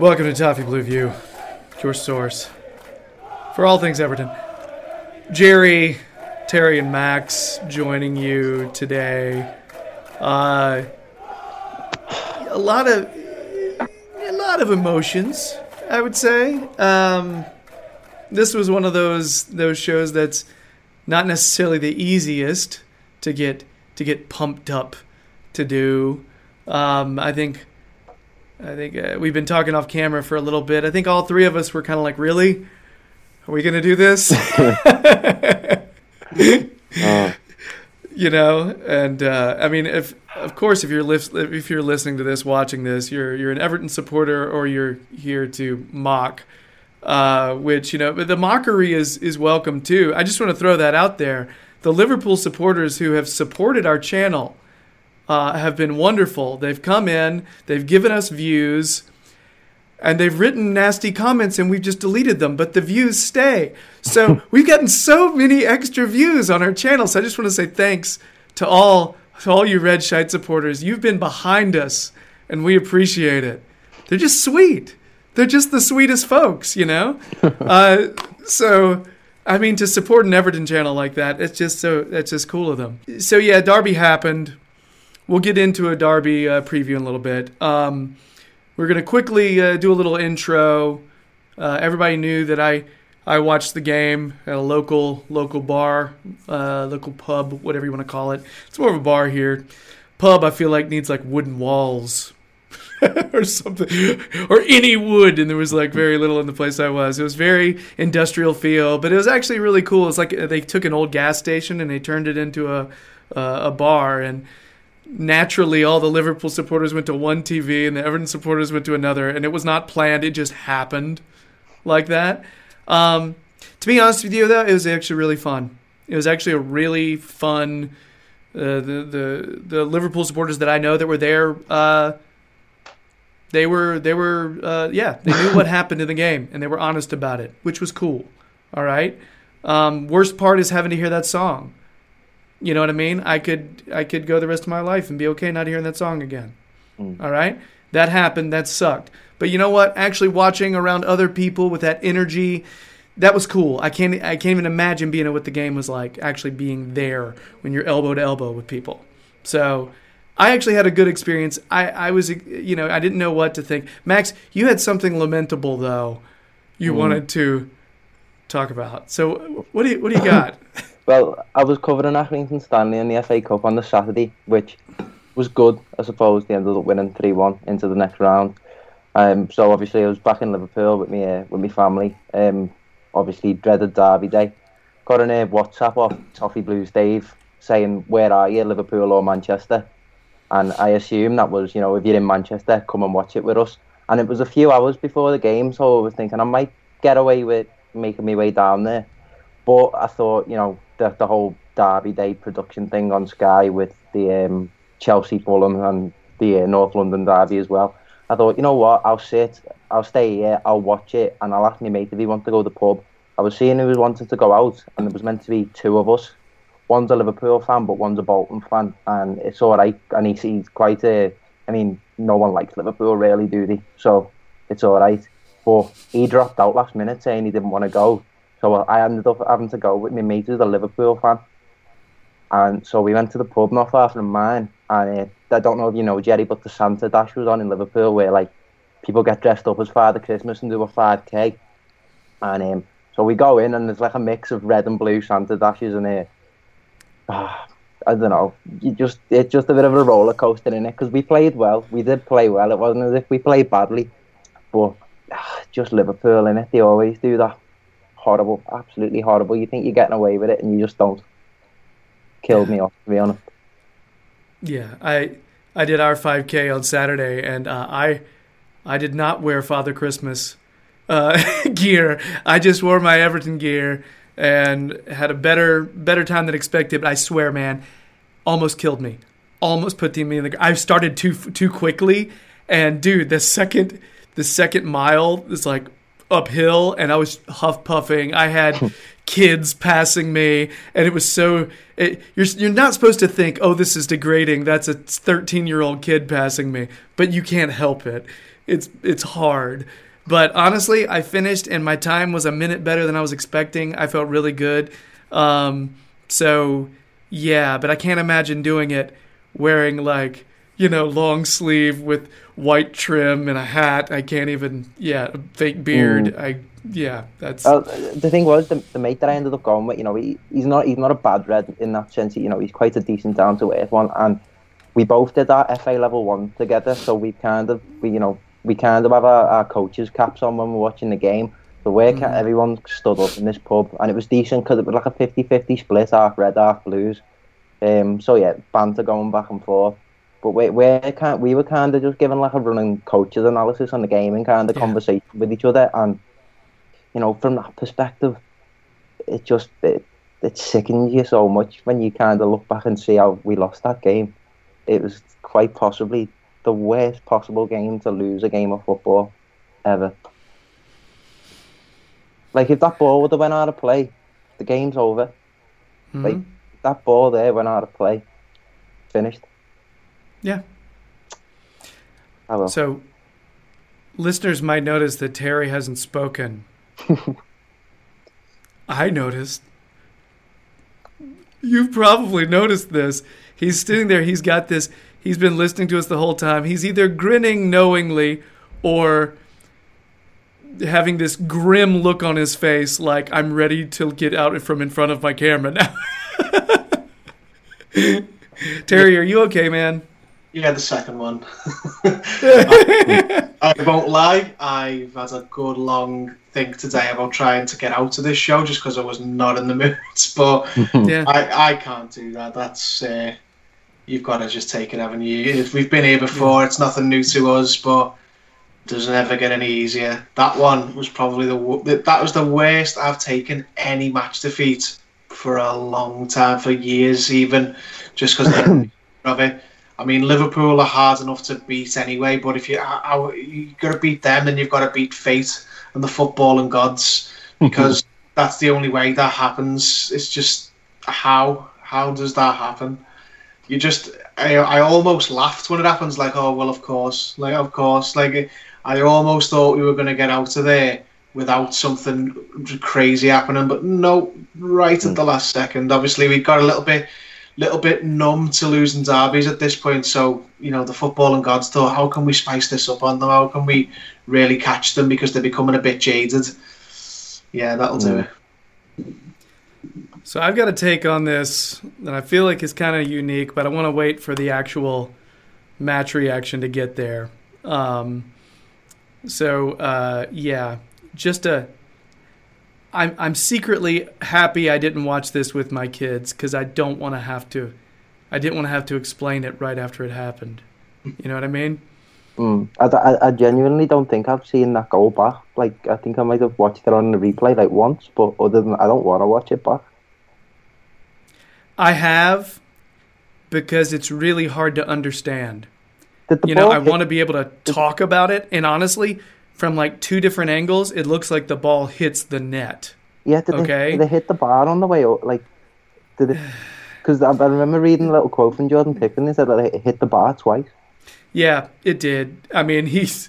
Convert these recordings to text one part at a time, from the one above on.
Welcome to Toffee Blue View, your source for all things Everton. Jerry, Terry, and Max joining you today. Uh, a lot of a lot of emotions, I would say. Um, this was one of those those shows that's not necessarily the easiest to get to get pumped up to do. Um, I think I think uh, we've been talking off camera for a little bit. I think all three of us were kind of like, "Really? Are we going to do this?" You know, and uh, I mean, if of course, if you're lis- if you're listening to this, watching this, you're you're an Everton supporter or you're here to mock, uh, which you know, but the mockery is is welcome too. I just want to throw that out there. The Liverpool supporters who have supported our channel uh, have been wonderful. They've come in, they've given us views, and they've written nasty comments, and we've just deleted them. But the views stay. So we've gotten so many extra views on our channel. So I just want to say thanks to all to all you Red Shite supporters. You've been behind us, and we appreciate it. They're just sweet. They're just the sweetest folks, you know. uh, so. I mean, to support an Everton channel like that, it's just so that's just cool of them. So yeah, Derby happened. We'll get into a Derby uh, preview in a little bit. Um, we're gonna quickly uh, do a little intro. Uh, everybody knew that I I watched the game at a local local bar, uh, local pub, whatever you want to call it. It's more of a bar here. Pub, I feel like needs like wooden walls or something, or any wood, and there was like very little in the place I was. It was very industrial feel, but it was actually really cool. It's like they took an old gas station and they turned it into a uh, a bar, and naturally all the Liverpool supporters went to one TV and the Everton supporters went to another, and it was not planned. It just happened like that. Um, to be honest with you, though, it was actually really fun. It was actually a really fun. Uh, the the the Liverpool supporters that I know that were there. Uh, they were they were uh, yeah they knew what happened in the game and they were honest about it which was cool all right um, worst part is having to hear that song you know what i mean i could i could go the rest of my life and be okay not hearing that song again mm. all right that happened that sucked but you know what actually watching around other people with that energy that was cool i can't i can't even imagine being at what the game was like actually being there when you're elbow to elbow with people so I actually had a good experience. I, I was, you know, I didn't know what to think. Max, you had something lamentable though. You mm-hmm. wanted to talk about. So what do you what do you got? Well, I was covering Accrington Stanley in the FA Cup on the Saturday, which was good, I suppose. They ended up winning 3 1 into the next round. Um, so obviously, I was back in Liverpool with me uh, with my family. Um, obviously, dreaded Derby Day. Got an uh, WhatsApp off Toffee Blues Dave saying, Where are you, Liverpool or Manchester? And I assume that was, you know, if you're in Manchester, come and watch it with us. And it was a few hours before the game, so I was thinking I might get away with making my way down there. But I thought, you know, the, the whole Derby Day production thing on Sky with the um, Chelsea Fulham and the uh, North London Derby as well. I thought, you know what, I'll sit, I'll stay here, I'll watch it, and I'll ask my mate if he wants to go to the pub. I was seeing who was wanting to go out, and there was meant to be two of us. One's a Liverpool fan, but one's a Bolton fan, and it's all right. And he's, he's quite a, I mean, no one likes Liverpool really, do they? So it's all right. But he dropped out last minute saying he didn't want to go. So I ended up having to go with my mate who's a Liverpool fan. And so we went to the pub not far from mine. And uh, I don't know if you know, Jerry, but the Santa Dash was on in Liverpool where like people get dressed up as Father Christmas and do a 5k. And um, so we go in and there's like a mix of red and blue Santa Dashes and uh, ah, I don't know. You just it's just a bit of a roller coaster in it because we played well. We did play well. It wasn't as if we played badly, but ah, just Liverpool in it. They always do that. Horrible, absolutely horrible. You think you're getting away with it, and you just don't. Killed me off, to be honest. Yeah, I I did our 5K on Saturday, and uh, I I did not wear Father Christmas uh, gear. I just wore my Everton gear and had a better better time than expected. But I swear, man, almost killed me. Almost put me in the. I started too too quickly, and dude, the second the second mile is like uphill and I was huff puffing. I had kids passing me, and it was so. It, you're you're not supposed to think, oh, this is degrading. That's a 13 year old kid passing me, but you can't help it. It's it's hard. But honestly, I finished, and my time was a minute better than I was expecting. I felt really good. Um, so yeah, but I can't imagine doing it wearing like you know long sleeve with white trim and a hat. I can't even yeah fake beard. I yeah that's Well, the thing was, the, the mate that I ended up going with, you know, he, he's not he's not a bad red in that sense. You know, he's quite a decent down to earth one, and we both did our FA level one together. So we kind of we you know we kind of have our, our coaches caps on when we're watching the game. So we're Mm. everyone stood up in this pub, and it was decent because it was like a 50-50 split, half red, half blues. Um, so yeah, banter going back and forth. But we we kind we were kind of just given like a running coaches analysis on the game and kind of Yeah. conversation with each other, and you know from that perspective, it just it, it sickens you so much when you kind of look back and see how we lost that game. It was quite possibly the worst possible game to lose a game of football ever. Like if that ball would have went out of play, the game's over. Mhm. Like that ball there went out of play, finished. Yeah. Oh well. So, listeners might notice that Terry hasn't spoken. I noticed. You've probably noticed this. He's sitting there, he's got this, he's been listening to us the whole time. He's either grinning knowingly or having this grim look on his face like I'm ready to get out from in front of my camera now. Terry, are you okay, man? Yeah, the second one. I won't lie, I've had a good long think today about trying to get out of this show just because I was not in the mood. But Yeah. I, I can't do that. That's uh, you've got to just take it, haven't you? If we've been here before, it's nothing new to us, but it doesn't ever get any easier. That one was probably the that that was the worst I've taken any match defeat for a long time, for years even, just because of it. I mean, Liverpool are hard enough to beat anyway, but if you how- how- you got to beat them, then you've got to beat fate and the football and gods mm-hmm. because that's the only way that happens. It's just how how does that happen? You just I, I almost laughed when it happens. Like, oh well, of course, like of course, like I almost thought we were going to get out of there without something crazy happening, but no, right at the mm. last second. Obviously, we got a little bit little bit numb to losing derbies at this point. So, you know, the football and gods thought, how can we spice this up on them? How can we really catch them because they're becoming a bit jaded? Yeah, that'll do Mm. it. So I've got a take on this that I feel like is kind of unique, but I want to wait for the actual match reaction to get there. Um, so uh, yeah, just a. I'm I'm secretly happy I didn't watch this with my kids because I don't want to have to. I didn't want to have to explain it right after it happened. You know what I mean? Mm. I, I, I genuinely don't think I've seen that goal back. Like I think I might have watched it on the replay like once, but other than I don't want to watch it back. I have because it's really hard to understand. Did the you know, I want to be able to talk about it. And honestly, from like two different angles, it looks like the ball hits the net. Yeah, did, Okay. they, did they hit the bar on the way up? Like, did it? Because I, I remember reading a little quote from Jordan Pickford. He said that it hit the bar twice. Yeah, it did. I mean, he's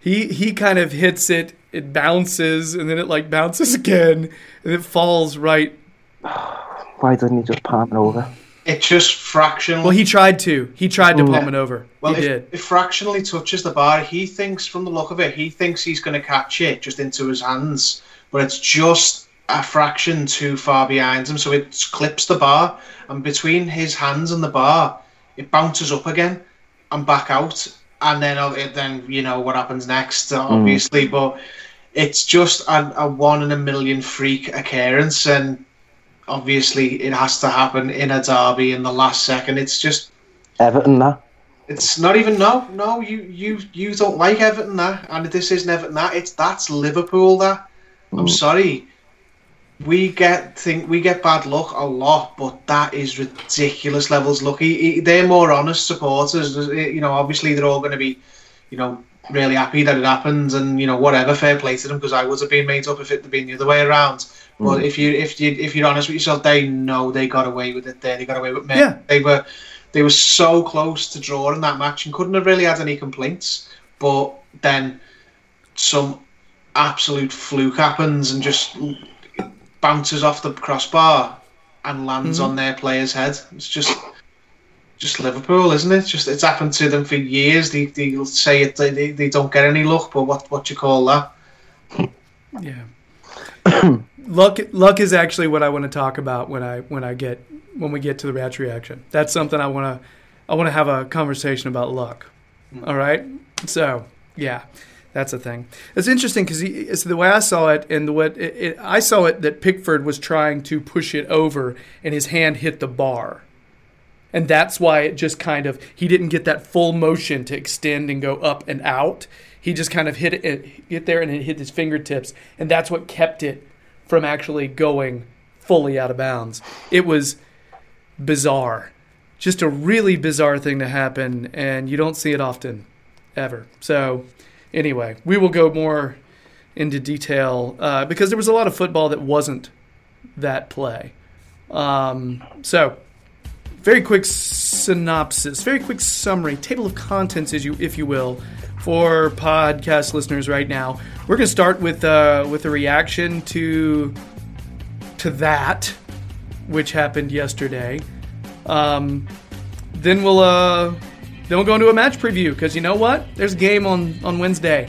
he he kind of hits it, it bounces, and then it like bounces again, and it falls right. Why didn't he just palm it over? It just fractionally. Well, he tried to. He tried to Mm. palm it over. Well, he if, did. if fractionally touches the bar, he thinks, from the look of it, he thinks he's going to catch it just into his hands, but it's just a fraction too far behind him, so it clips the bar, and between his hands and the bar, it bounces up again and back out, and then uh, then you know what happens next, uh, obviously, but it's just a, a one in a million freak occurrence, and obviously it has to happen in a derby in the last second. It's just Everton, that. it's not even no, no. You you you don't like Everton that, and this isn't Everton that. It's that's Liverpool that. I'm mm. sorry. We get think we get bad luck a lot, but that is ridiculous levels lucky. They're more honest supporters. You know, obviously they're all going to be, you know, really happy that it happened, and you know whatever, fair play to them because I would have been made up if it had been the other way around. But mm. if you if you if you're honest with yourself, they know they got away with it. There, they got away with it. Yeah. They were they were so close to drawing that match and couldn't have really had any complaints. But then some absolute fluke happens and just bounces off the crossbar and lands mm. on their player's head. It's just just Liverpool, isn't it? Just it's happened to them for years. They they'll say it they, they, they don't get any luck, but what what you call that? Yeah. luck luck is actually what I want to talk about when I when I get when we get to the match reaction. That's something I want to I want to have a conversation about luck. Mm-hmm. All right? So, yeah. That's a thing. It's interesting because it's the way I saw it, and the what it, it, I saw it that Pickford was trying to push it over, and his hand hit the bar, and that's why it just kind of he didn't get that full motion to extend and go up and out. He just kind of hit it, hit there, and it hit his fingertips, and that's what kept it from actually going fully out of bounds. It was bizarre, just a really bizarre thing to happen, and you don't see it often, ever. So anyway, we will go more into detail uh, because there was a lot of football that wasn't that play. Um, so, very quick synopsis, very quick summary, table of contents, as you, if you will, for podcast listeners right now. We're going to start with uh, with a reaction to to that, which happened yesterday. Um, then we'll uh, then we'll go into a match preview because you know what? There's a game on on Wednesday,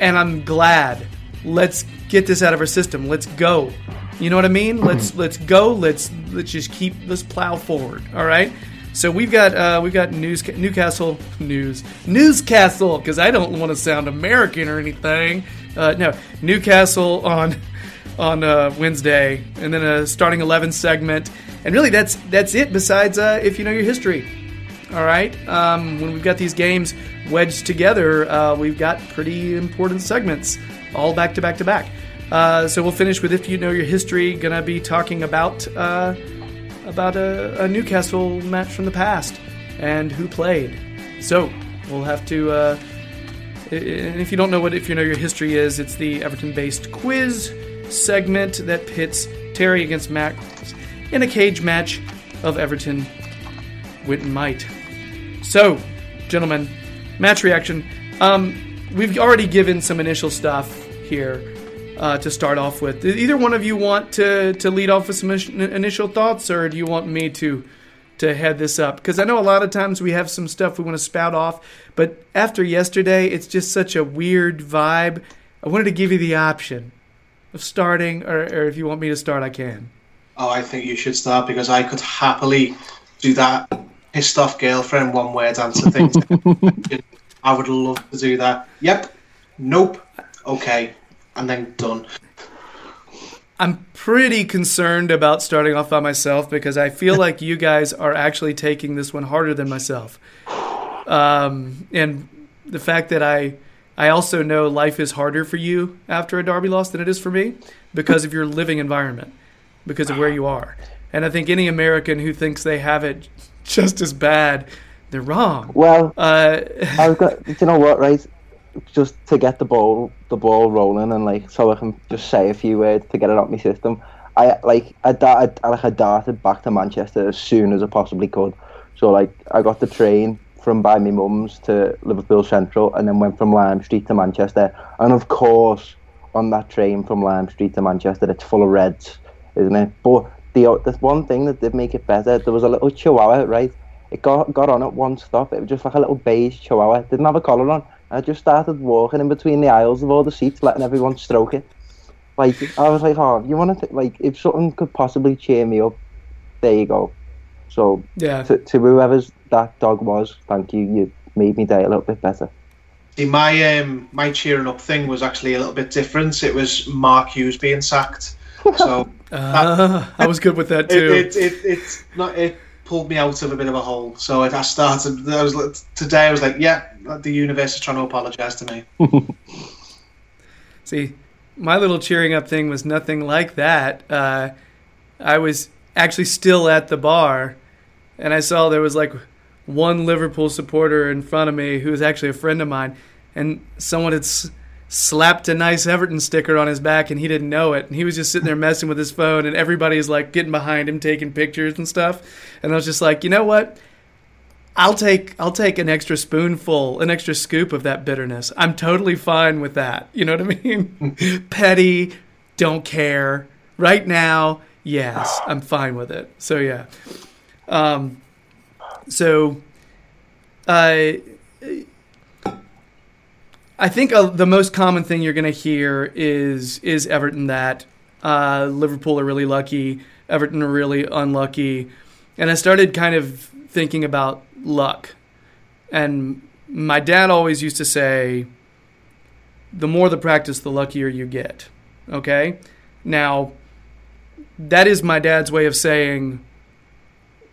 and I'm glad. Let's get this out of our system. Let's go. You know what I mean? Let's let's go. Let's let's just keep let's plow forward. All right. So we've got uh, we've got news Newcastle news Newscastle because I don't want to sound American or anything. Uh, no, Newcastle on on uh, Wednesday, and then a starting eleven segment, and really that's that's it. Besides, uh, if you know your history, all right. Um, when we've got these games wedged together, uh, we've got pretty important segments, all back to back to back. Uh, so we'll finish with if you know your history. Gonna be talking about about a, a Newcastle match from the past and who played. So we'll have to. Uh, if you don't know what if you know your history is, it's the Everton-based quiz segment that pits Terry against Matt in a cage match of Everton wit and might. So, gentlemen, match reaction. Um, we've already given some initial stuff here uh, to start off with. Did either one of you want to, to lead off with some initial thoughts, or do you want me to to head this up? Because I know a lot of times we have some stuff we want to spout off, but after yesterday, it's just such a weird vibe. I wanted to give you the option of starting, or, or if you want me to start, I can. Oh, I think you should start because I could happily do that pissed off girlfriend one word answer thing. I would love to do that. Yep. Nope. Okay. And then done. I'm pretty concerned about starting off by myself because I feel like you guys are actually taking this one harder than myself. Um, and the fact that I I also know life is harder for you after a derby loss than it is for me because of your living environment, because of where you are. And I think any American who thinks they have it just as bad, they're wrong. Well, Uh, I was going do you know what, right? Just to get the ball, the ball rolling, and like so I can just say a few words to get it out my system. I like I, da- I like I darted back to Manchester as soon as I possibly could. So like I got the train from by my mum's to Liverpool Central, and then went from Lime Street to Manchester. And of course, on that train from Lime Street to Manchester, it's full of Reds, isn't it? But the the one thing that did make it better, there was a little Chihuahua, right? It got got on at one stop. It was just like a little beige Chihuahua. Didn't have a collar on. I just started walking in between the aisles of all the seats, letting everyone stroke it. Like I was like, oh, you want to like if something could possibly cheer me up, there you go. So yeah. to, to whoever's that dog was, thank you. You made me day a little bit better. See, my um, my cheering up thing was actually a little bit different. It was Mark Hughes being sacked. So Uh, I was good with that it, too. it, it, it's not it pulled me out of a bit of a hole. So I started. I was today. I was like, yeah, the universe is trying to apologise to me. See, my little cheering up thing was nothing like that. Uh, I was actually still at the bar, and I saw there was like one Liverpool supporter in front of me who was actually a friend of mine, and someone had s- slapped a nice Everton sticker on his back, and he didn't know it. And he was just sitting there messing with his phone, and everybody's like getting behind him, taking pictures and stuff. And I was just like, you know what? I'll take I'll take an extra spoonful, an extra scoop of that bitterness. I'm totally fine with that. You know what I mean? Petty, don't care. Right now, yes, I'm fine with it. So yeah. Um, so I I think uh, the most common thing you're going to hear is is Everton that uh, Liverpool are really lucky, Everton are really unlucky, and I started kind of thinking about luck. And my dad always used to say, the more the practice, the luckier you get. Okay? Now, that is my dad's way of saying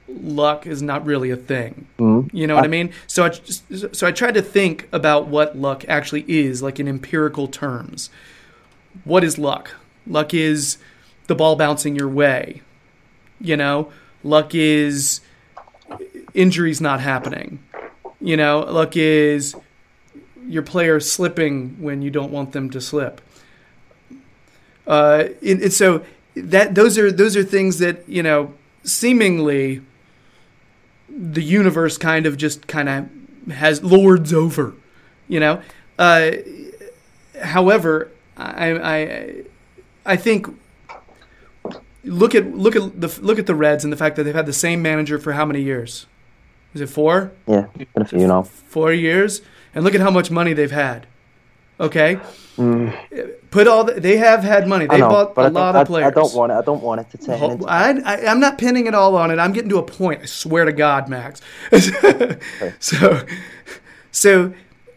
luck is not really a thing. Mm. You know what I mean? So I just, so I tried to think about what luck actually is, like in empirical terms. What is luck? Luck is the ball bouncing your way. You know, luck is injuries not happening. You know, luck is your player slipping when you don't want them to slip. Uh, and, and so that those are those are things that you know seemingly the universe kind of just kind of has lords over, you know. Uh, however, I, I I think look at look at the look at the Reds and the fact that they've had the same manager for how many years? Is it four? Yeah, you know. Four years, and look at how much money they've had. Okay, put all the, they have had money. Mm. They know, bought a I lot I, of players. I don't want it. I don't want it to turn Ho- into. I, I, I'm not pinning it all on it. I'm getting to a point. I swear to God, Max. so, so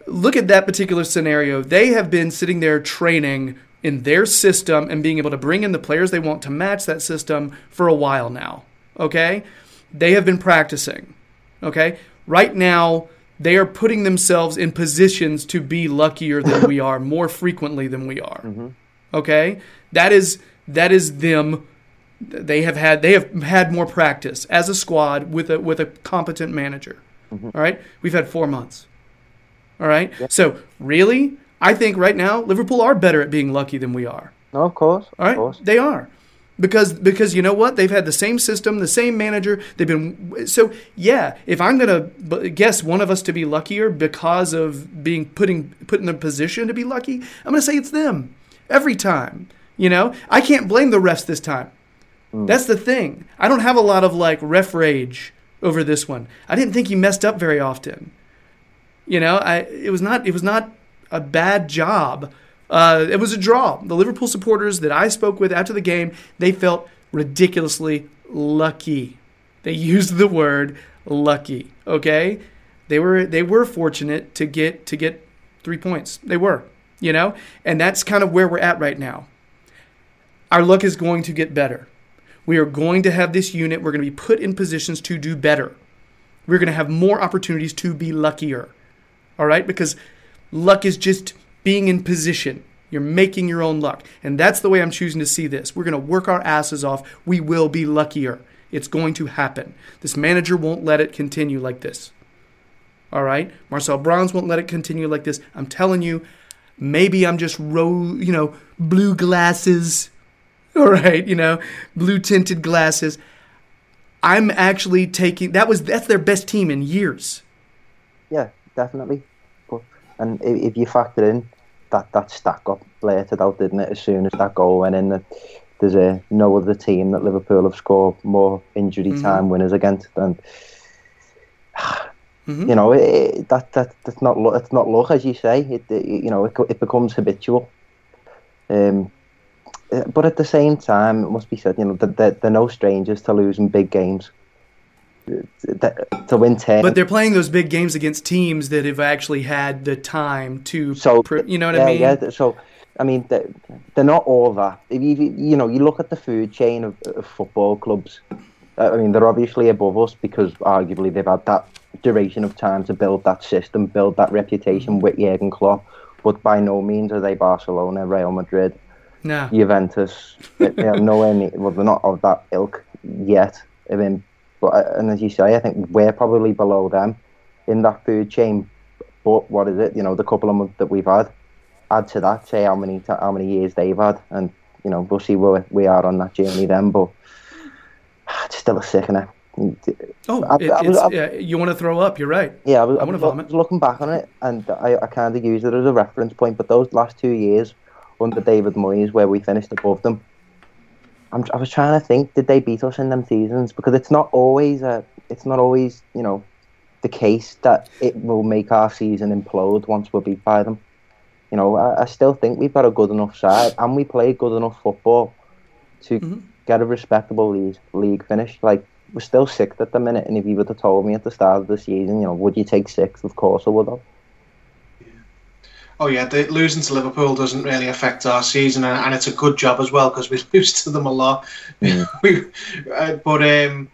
look at that particular scenario. They have been sitting there training in their system and being able to bring in the players they want to match that system for a while now. Okay, they have been practicing. Okay, right now they are putting themselves in positions to be luckier than we are more frequently than we are. Mm-hmm. Okay, that is that is them they have had they have had more practice as a squad with a with a competent manager. Mm-hmm. All right, we've had four months. All right, so really, I think right now Liverpool are better at being lucky than we are. No, of course. All right, Of course. they are because because you know what they've had the same system, the same manager. They've been so yeah. If I'm gonna b- guess one of us to be luckier because of being putting put in a position to be lucky, I'm gonna say it's them every time. You know, I can't blame the refs this time. Hmm. That's the thing. I don't have a lot of like ref rage over this one. I didn't think he messed up very often. You know, I it was not it was not a bad job. Uh, it was a draw. The Liverpool supporters that I spoke with after the game, they felt ridiculously lucky. They used the word lucky. Okay, they were they were fortunate to get to get three points. They were, you know, and that's kind of where we're at right now. Our luck is going to get better. We are going to have this unit. We're going to be put in positions to do better. We're going to have more opportunities to be luckier. All right? Because luck is just being in position. You're making your own luck. And that's the way I'm choosing to see this. We're going to work our asses off. We will be luckier. It's going to happen. This manager won't let it continue like this. All right? Marcel Bronze won't let it continue like this. I'm telling you, maybe I'm just ro- you know, blue glasses. All right, you know, blue tinted glasses. I'm actually taking that was that's their best team in years. Yeah, definitely. And if, if you factor in that that stack up blurted out, didn't it? As soon as that goal went in, that there's a no other team that Liverpool have scored more injury time winners against, and you know it, that that that's not it's not luck as you say. It, it you know it, it becomes habitual. Um, uh, but at the same time, it must be said, you know, that they're, they're no strangers to losing big games. To win ten, But they're playing those big games against teams that have actually had the time to So pr- you know what yeah, I mean? Yeah, so I mean, they're, they're not all that. If you you know, you look at the food chain of, of football clubs. uh, I mean, they're obviously above us because arguably they've had that duration of time to build that system, build that reputation with Jurgen Klopp. But by no means are they Barcelona, Real Madrid, Nah. Juventus. they- they are nowhere near. Well, they're not of that ilk yet. I mean, but uh, and as you say, I think we're probably below them in that food chain But what is it? You know, the couple of months that we've had, add to that, say how many how many years they've had, and you know, we'll see where we are on that journey then. But it's still a sickener. Oh, I- it, I was- I- yeah, you want to throw up? You're right. Yeah, I was, I wanna was vomit. looking back on it, and I, I kind of used it as a reference point. But those last two years under David Moyes, where we finished above them, I'm, I was trying to think, did they beat us in them seasons? Because it's not always a, it's not always you know, the case that it will make our season implode once we're beat by them. You know, I, I still think we've got a good enough side, and we play good enough football to Mhm. get a respectable league, league finish. Like we're still sixth at the minute, and if you would have told me at the start of the season, you know, would you take sixth? Of course I would have. Oh yeah, the, losing to Liverpool doesn't really affect our season, and, and it's a good job as well because we lose to them a lot. we, uh, but um,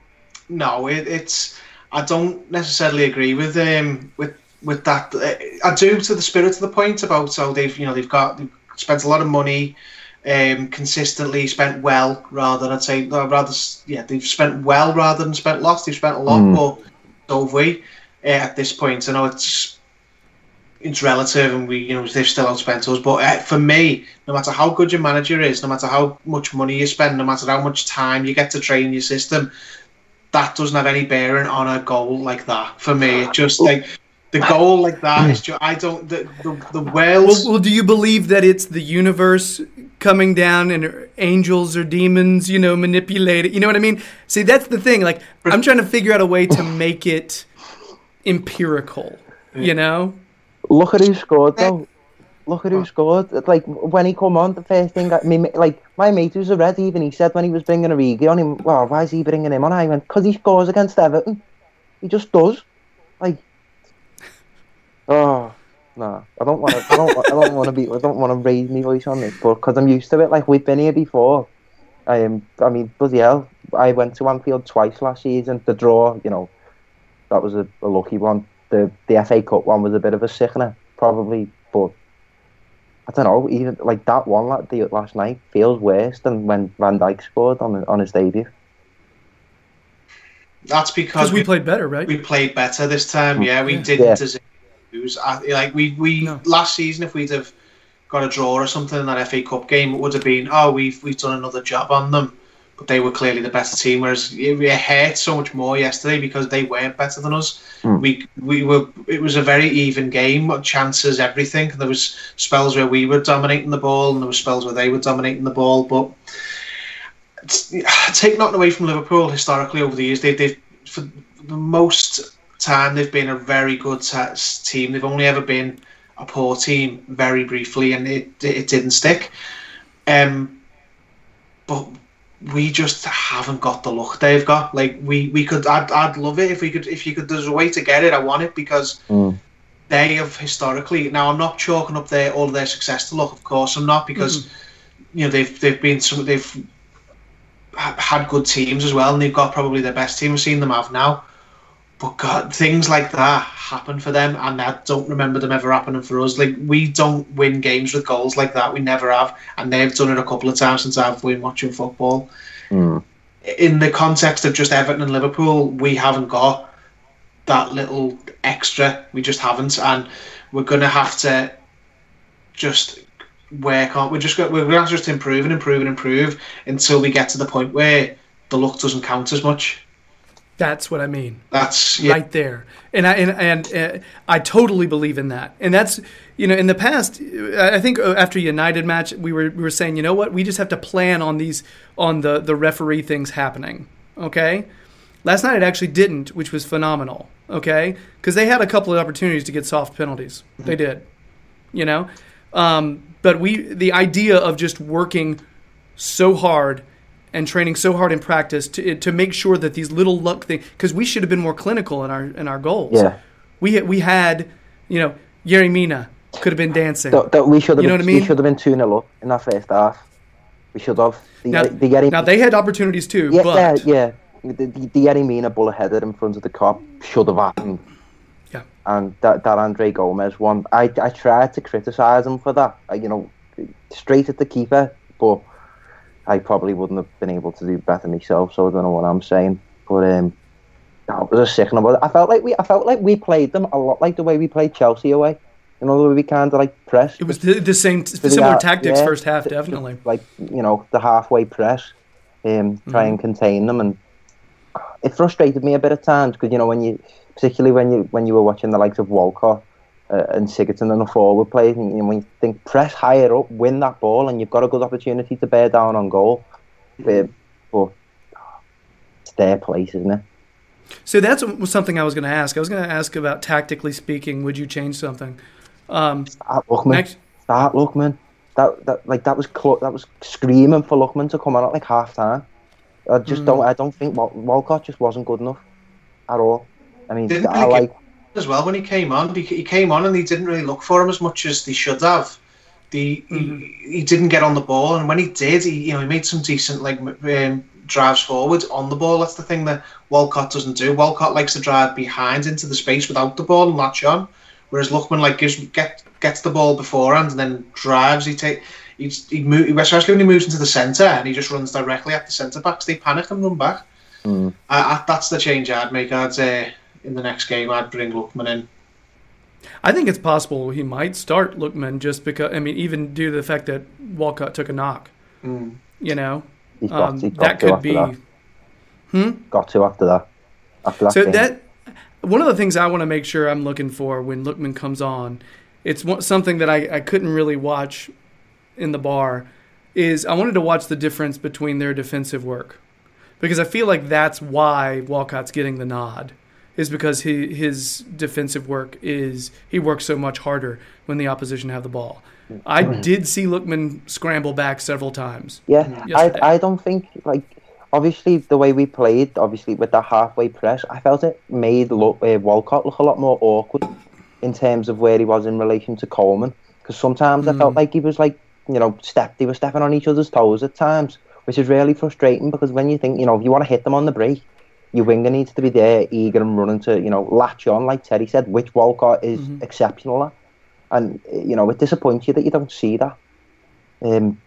no, it, it's I don't necessarily agree with um with with that. Uh, I do to the spirit of the point about how they've you know they've got they've spent a lot of money, um, consistently spent well rather I'd say no, rather yeah they've spent well rather than spent lots. They've spent a lot, Mm. but so have we uh, at this point. I know it's it's relative, and we you know they've still outspent us. But uh, for me, no matter how good your manager is, no matter how much money you spend, no matter how much time you get to train your system, that doesn't have any bearing on a goal like that. For me, it just like the goal like that is just I don't the the, the Wales. Well, well, do you believe that it's the universe coming down and angels or demons, you know, manipulate it? You know what I mean? See, that's the thing. Like, I'm trying to figure out a way to make it empirical. You know? Look at who scored though. Look at who oh. scored. Like when he come on, the first thing I mean, like my mate who's a red, even he said when he was bringing Origi on him, well, why is he bringing him on? I went because he scores against Everton. He just does. Like, oh no, I don't want to. I don't. I don't want to be. I don't want to raise my voice on this, but because I'm used to it. Like we've been here before. I am. I mean, bloody hell. I went to Anfield twice last season. The draw, you know, that was a, a lucky one. The the FA Cup one was a bit of a sickener, probably, but I don't know. Even like that one la- the last night feels worse than when Van Dijk scored on on his debut. that's because Because we played better, right? we played better this time. Yeah, we didn't Yeah. deserve lose. I, like we we No. last season, if we'd have got a draw or something in that FA Cup game, it would have been oh we've we've done another job on them. But they were clearly the better team. Whereas it it hurt so much more yesterday because they weren't better than us. Mm. We we were. It was a very even game. Chances, everything. There was spells where we were dominating the ball, and there were spells where they were dominating the ball. But take nothing away from Liverpool historically over the years. They, they've for the most time they've been a very good team. They've only ever been a poor team very briefly, and it it didn't stick. Um, but we just haven't got the look they've got. Like we we could, I'd, I'd love it if we could. If you could, there's a way to get it. I want it because Mm. they have historically. Now I'm not chalking up their all of their success to luck. Of course, I'm not because you know they've they've been some they've ha- had good teams as well, and they've got probably the best team. We've seen them have now. But God, things like that happen for them, and I don't remember them ever happening for us. Like we don't win games with goals like that. We never have, and they've done it a couple of times since I've been watching football. Mm. In the context of just Everton and Liverpool, we haven't got that little extra. We just haven't, and we're going to have to just work on. We're just we're to have to just improve and improve and improve until we get to the point where the luck doesn't count as much. That's what I mean. That's yeah. right there. And I and, and uh, I totally believe in that. And that's you know in the past, uh, I think uh, after United match, we were we were saying you know what we just have to plan on these on the the referee things happening. Okay, last night it actually didn't, which was phenomenal. Okay, because they had a couple of opportunities to get soft penalties. They did, you know. Um, but we the idea of just working so hard and training so hard in practice to to make sure that these little luck things because we should have been more clinical in our in our goals. Yeah. We we had, you know, Yerry Mina could have been dancing. That, that we should have You know been, what I mean? we should have been 2 0 up in that first half. We should have. The, Now, the Yerry, now they had opportunities too, yeah, but yeah, yeah. The, the, the Yerry Mina bullet headed in front of the Kop should have happened. Yeah. And that, that Andre Gomes one, I, I tried to criticise him for that. I, you know, straight at the keeper, but I probably wouldn't have been able to do better myself, so I don't know what I'm saying. But um, that was a signal. But I felt like we, I felt like we played them a lot like the way we played Chelsea away. You know, the way we kind of like press. It was the, the same, the similar tactics yeah, first half, to- to, definitely. like you know the halfway press, um, try Mm-hmm. and contain them, and it frustrated me a bit at times because you know when you, particularly when you when you were watching the likes of Walcott uh, and Sigurdsson and the forward players, and you know, when you think press higher up, win that ball, and you've got a good opportunity to bear down on goal, Um, but it's their place, isn't it? So that's something I was going to ask. I was going to ask about tactically speaking, would you change something? Um, Start Lookman, next, start Lookman. That that like that was clo- that was screaming for Lookman to come on at like half time. I just Mm. don't. I don't think Wal- Walcott just wasn't good enough at all. I mean, I like. As well when he came on. He, he came on and he didn't really look for him as much as they should have. The he, he didn't get on the ball, and when he did, he you know he made some decent like um, drives forward on the ball. That's the thing that Walcott doesn't do. Walcott likes to drive behind into the space without the ball and latch on, whereas Lookman like gives get gets the ball beforehand and then drives. He take. He, he move, especially when he moves into the centre and he just runs directly at the centre backs. They panic and run back. Mm. I, I, that's the change I'd make. I'd uh, in the next game I'd bring Lookman in. I think it's possible he might start Lookman just because, I mean, even due to the fact that Walcott took a knock. Mm. You know, got, um, that could be. That. Hmm? Got to after that. After that So game. that one of the things I want to make sure I'm looking for when Lookman comes on, it's something that I, I couldn't really watch in the bar, is I wanted to watch the difference between their defensive work, because I feel like that's why Walcott's getting the nod, is because he, his defensive work is he works so much harder when the opposition have the ball. I did see Lookman scramble back several times. Yeah, yesterday. I I don't think like obviously the way we played, obviously with that halfway press, I felt it made look, uh, Walcott look a lot more awkward in terms of where he was in relation to Coleman. Because sometimes I felt Mm. like he was like you know step they were stepping on each other's toes at times, which is really frustrating because when you think you know if you want to hit them on the break. Your winger needs to be there, eager and running to, you know, latch on, like Terry said, which Walcott is Mhm. exceptional at. And, you know, it disappoints you that you don't see that. Um,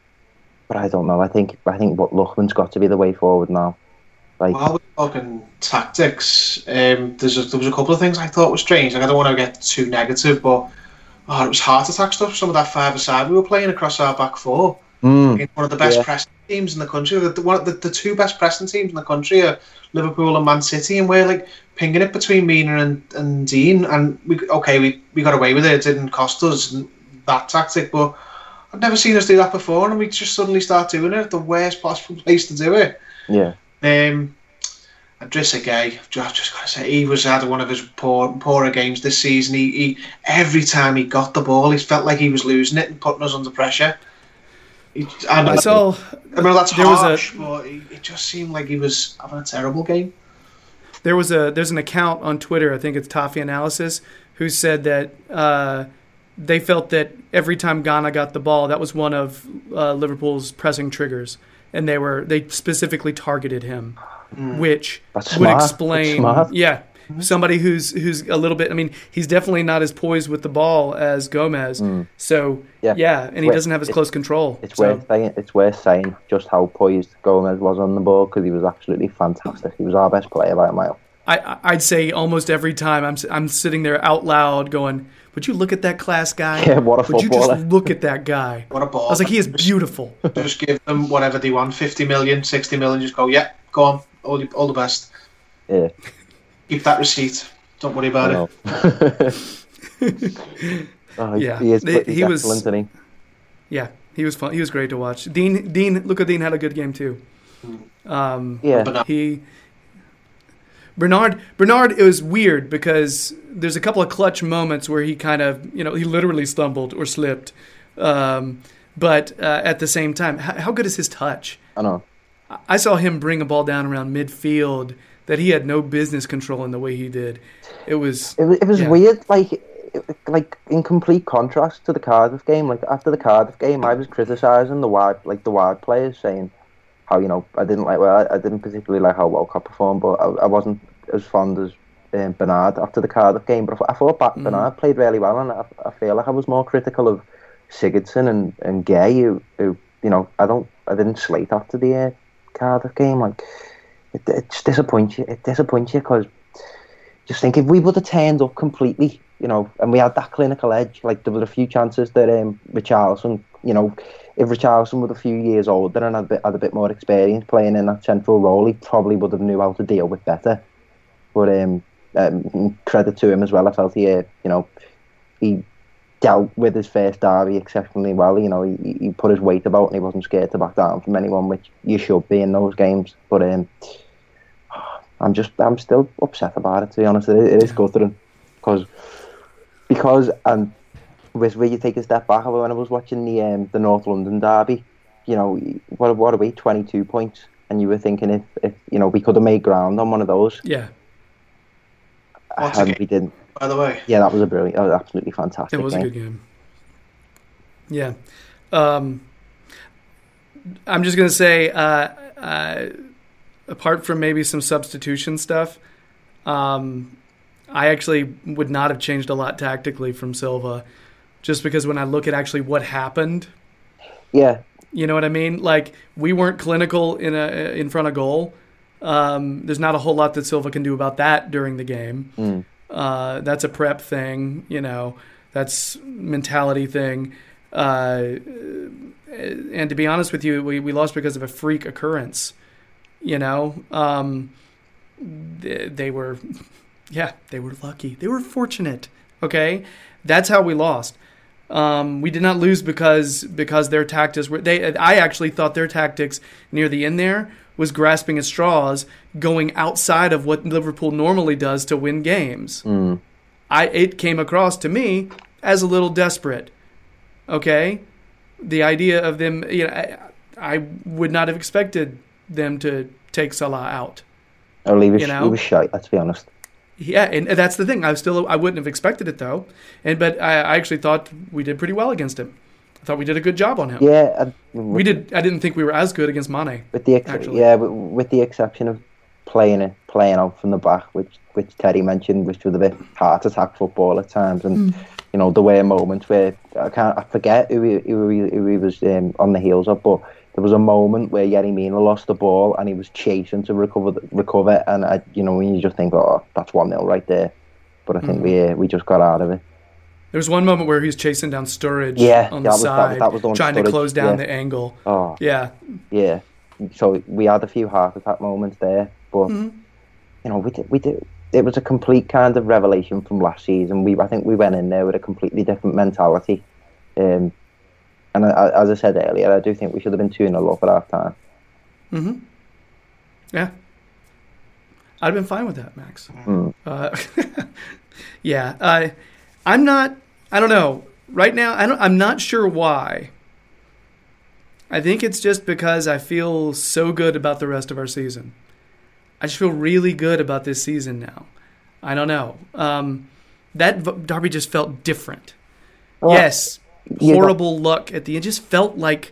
but I don't know. I think I think what Lookman's got to be the way forward now. Like While we're talking tactics, um, there's a, there was a couple of things I thought were strange. Like I don't want to get too negative, but oh, it was heart attack stuff. Some of that five aside we were playing across our back four. mm, one of the best Yeah. pressing teams in the country. The, the, one, the, the two best pressing teams in the country are Liverpool and Man City, and we're like pinging it between Mina and, and Digne. And we okay, we, we got away with it. It didn't cost us that tactic, but I've never seen us do that before, and we just suddenly start doing it at the worst possible place to do it. yeah, Um, Idrissa Gueye, I've just, just got to say, he was had one of his poor, poorer games this season. He, he every time he got the ball, he felt like he was losing it and putting us under pressure. He, I, know, I saw I know that's there was a- harsh, but it just seemed like he was having a terrible game. there was a there's an account on Twitter, I think it's Toffee Analysis, who said that uh, they felt that every time Gana got the ball, that was one of uh, Liverpool's pressing triggers, and they were they specifically targeted him, which That's would smart. Explain, smart. yeah, Mm-hmm. somebody who's who's a little bit. I mean, he's definitely not as poised with the ball as Gomes, mm. so yeah, Yeah. and he Wait, doesn't have as close control. it's so. worth saying. It's worth saying just how poised Gomes was on the ball because he was absolutely fantastic. He was our best player by a mile. I, I- I'd say almost every time I'm, s- I'm sitting there out loud going, "Would you look at that class guy? Yeah, what a Would you footballer." just look at that guy?" What a ball! I was like, "He is beautiful." Just give them whatever they want, 50 million, 60 million, just go, yeah, go on, all, all the best. Yeah, Keep that receipt. Don't worry about I it. know. oh, he, Yeah. he is. He- he was- excellent, isn't he? Yeah, he was fun. He was great to watch. Digne Digne Luca Digne had a good game too. Um, Yeah. He Bernard Bernard it was weird because there's a couple of clutch moments where he kind of you know he literally stumbled or slipped, um, but uh, at the same time, how, how good is his touch? I know. I saw him bring a ball down around midfield that he had no business controlling the way he did. It was It was, it was Yeah. weird, like, like in complete contrast to the Cardiff game. Like after the Cardiff game, I was criticising the wide, like the wide players, saying how you know I didn't like. Well, I, I didn't particularly like how Walcott performed, but I, I wasn't as fond as um, Bernard after the Cardiff game. But I, thought- I thought Bernard played really well, and I, I feel like I was more critical of Sigurdsson and and Gueye, who, who you know I don't I didn't slate after the uh, Cardiff game. Like it, it just disappoints you. It disappoints you because just think if we would have turned up completely, you know, and we had that clinical edge, like there were a few chances that um, Richarlison, you know, if Richarlison was a few years older and had a bit, had a bit more experience playing in that central role, he probably would have knew how to deal with better. But um, um, credit to him as well. I felt he, uh, you know, he dealt with his first derby exceptionally well. You know, he, he put his weight about and he wasn't scared to back down from anyone, which you should be in those games. But um, I'm just, I'm still upset about it. To be honest, it, it is guttering because, because, and with where you take a step back, when I was watching the um, the North London derby, you know, what what are we, 22 points, and you were thinking if, if you know we could have made ground on one of those, Yeah, Once a and we didn't. By the way, Yeah, that was a brilliant, that was absolutely fantastic. it was a game. good game. Yeah. Um, I'm just gonna say, uh, uh, apart from maybe some substitution stuff, um, I actually would not have changed a lot tactically from Silva, just because when I look at actually what happened, Yeah, you know what I mean? Like we weren't clinical in a in front of goal. Um, there's not a whole lot that Silva can do about that during the game. Mm. Uh, that's a prep thing, you know. That's mentality thing. Uh, and to be honest with you, we, we lost because of a freak occurrence. You know, um, they, they were, yeah, they were lucky. They were fortunate. Okay, that's how we lost. Um, we did not lose because because their tactics were they. I actually thought their tactics near the end there was grasping at straws, going outside of what Liverpool normally does to win games. Mm. I it came across to me as a little desperate. Okay, the idea of them, you know, I, I would not have expected them to take Salah out. Oh, he was, You know? he was shite. Let's be honest. Yeah, and that's the thing. I still I wouldn't have expected it though, and but I, I actually thought we did pretty well against him. I thought we did a good job on him. Yeah, and with, We did. I didn't think we were as good against Mane. with the ex- actually. yeah, with, with the exception of playing it, playing out from the back, which which Terry mentioned, which was a bit heart attack football at times, and you know there were moments where I can't I forget who he, who he, who he was um, on the heels of, but there was a moment where Yerry Mina lost the ball and he was chasing to recover the, recover, and I, you know when you just think, oh, that's one 0 right there, but I think we uh, we just got out of it. There was one moment where he was chasing down Sturridge Yeah, on the was- that was- side, that was the one trying to close down yeah. the angle. Oh, Yeah, yeah. So we had a few heart attack moments there, but Mm-hmm. you know, we did, we did. It was a complete kind of revelation from last season. We, I think, we went in there with a completely different mentality. Um, and I, as I said earlier, I do think we should have been two 0 up at half time. yeah. I'd have been fine with that, Max. Mm. Uh, yeah, I, I'm not. I don't know. Right now, I don't. I'm not sure why. I think it's just because I feel so good about the rest of our season. I just feel really good about this season now. I don't know. Um, that v- derby just felt different. Well, yes, you know- horrible luck at the end. Just felt like,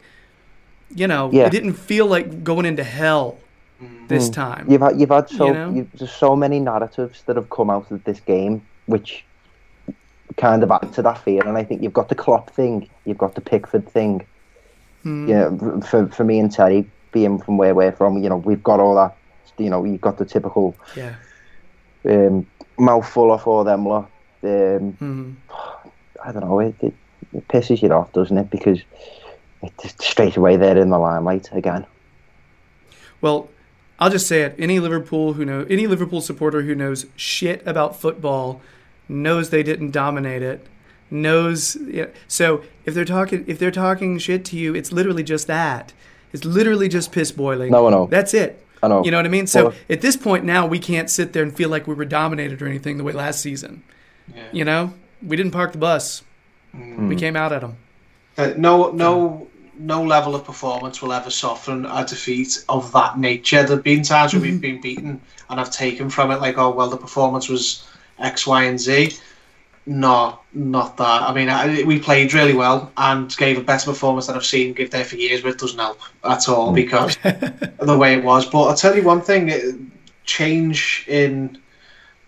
you know, Yeah. it didn't feel like going into hell this time. You've had, you've had so You know? you've, there's so many narratives that have come out of this game, which kind of add to that fear. And I think you've got the Klopp thing, you've got the Pickford thing. Hmm. Yeah, for for me and Terry being from where we're from, you know, we've got all that. You know, you've got the typical Yeah. um, mouthful of all them lot. Um, hmm I don't know. It, it, it pisses you off, doesn't it? Because it just straight away they're in the limelight again. Well, I'll just say it. Any Liverpool who know any Liverpool supporter who knows shit about football knows they didn't dominate it. Knows yeah. so if they're talking if they're talking shit to you, it's literally just that. It's literally just piss boiling. No, no. That's it. I know. You know what I mean? So Well- at this point now we can't sit there and feel like we were dominated or anything the way last season. Yeah. You know? We didn't park the bus. We came out at them. Uh, no, no, no level of performance will ever soften a defeat of that nature. There've been times where we've been beaten and I've taken from it like, oh well, the performance was X, Y, and Z. No, not that. I mean, I, we played really well and gave a better performance than I've seen give there for years, but it doesn't help at all mm. because of the way it was. But I'll tell you one thing: it, change in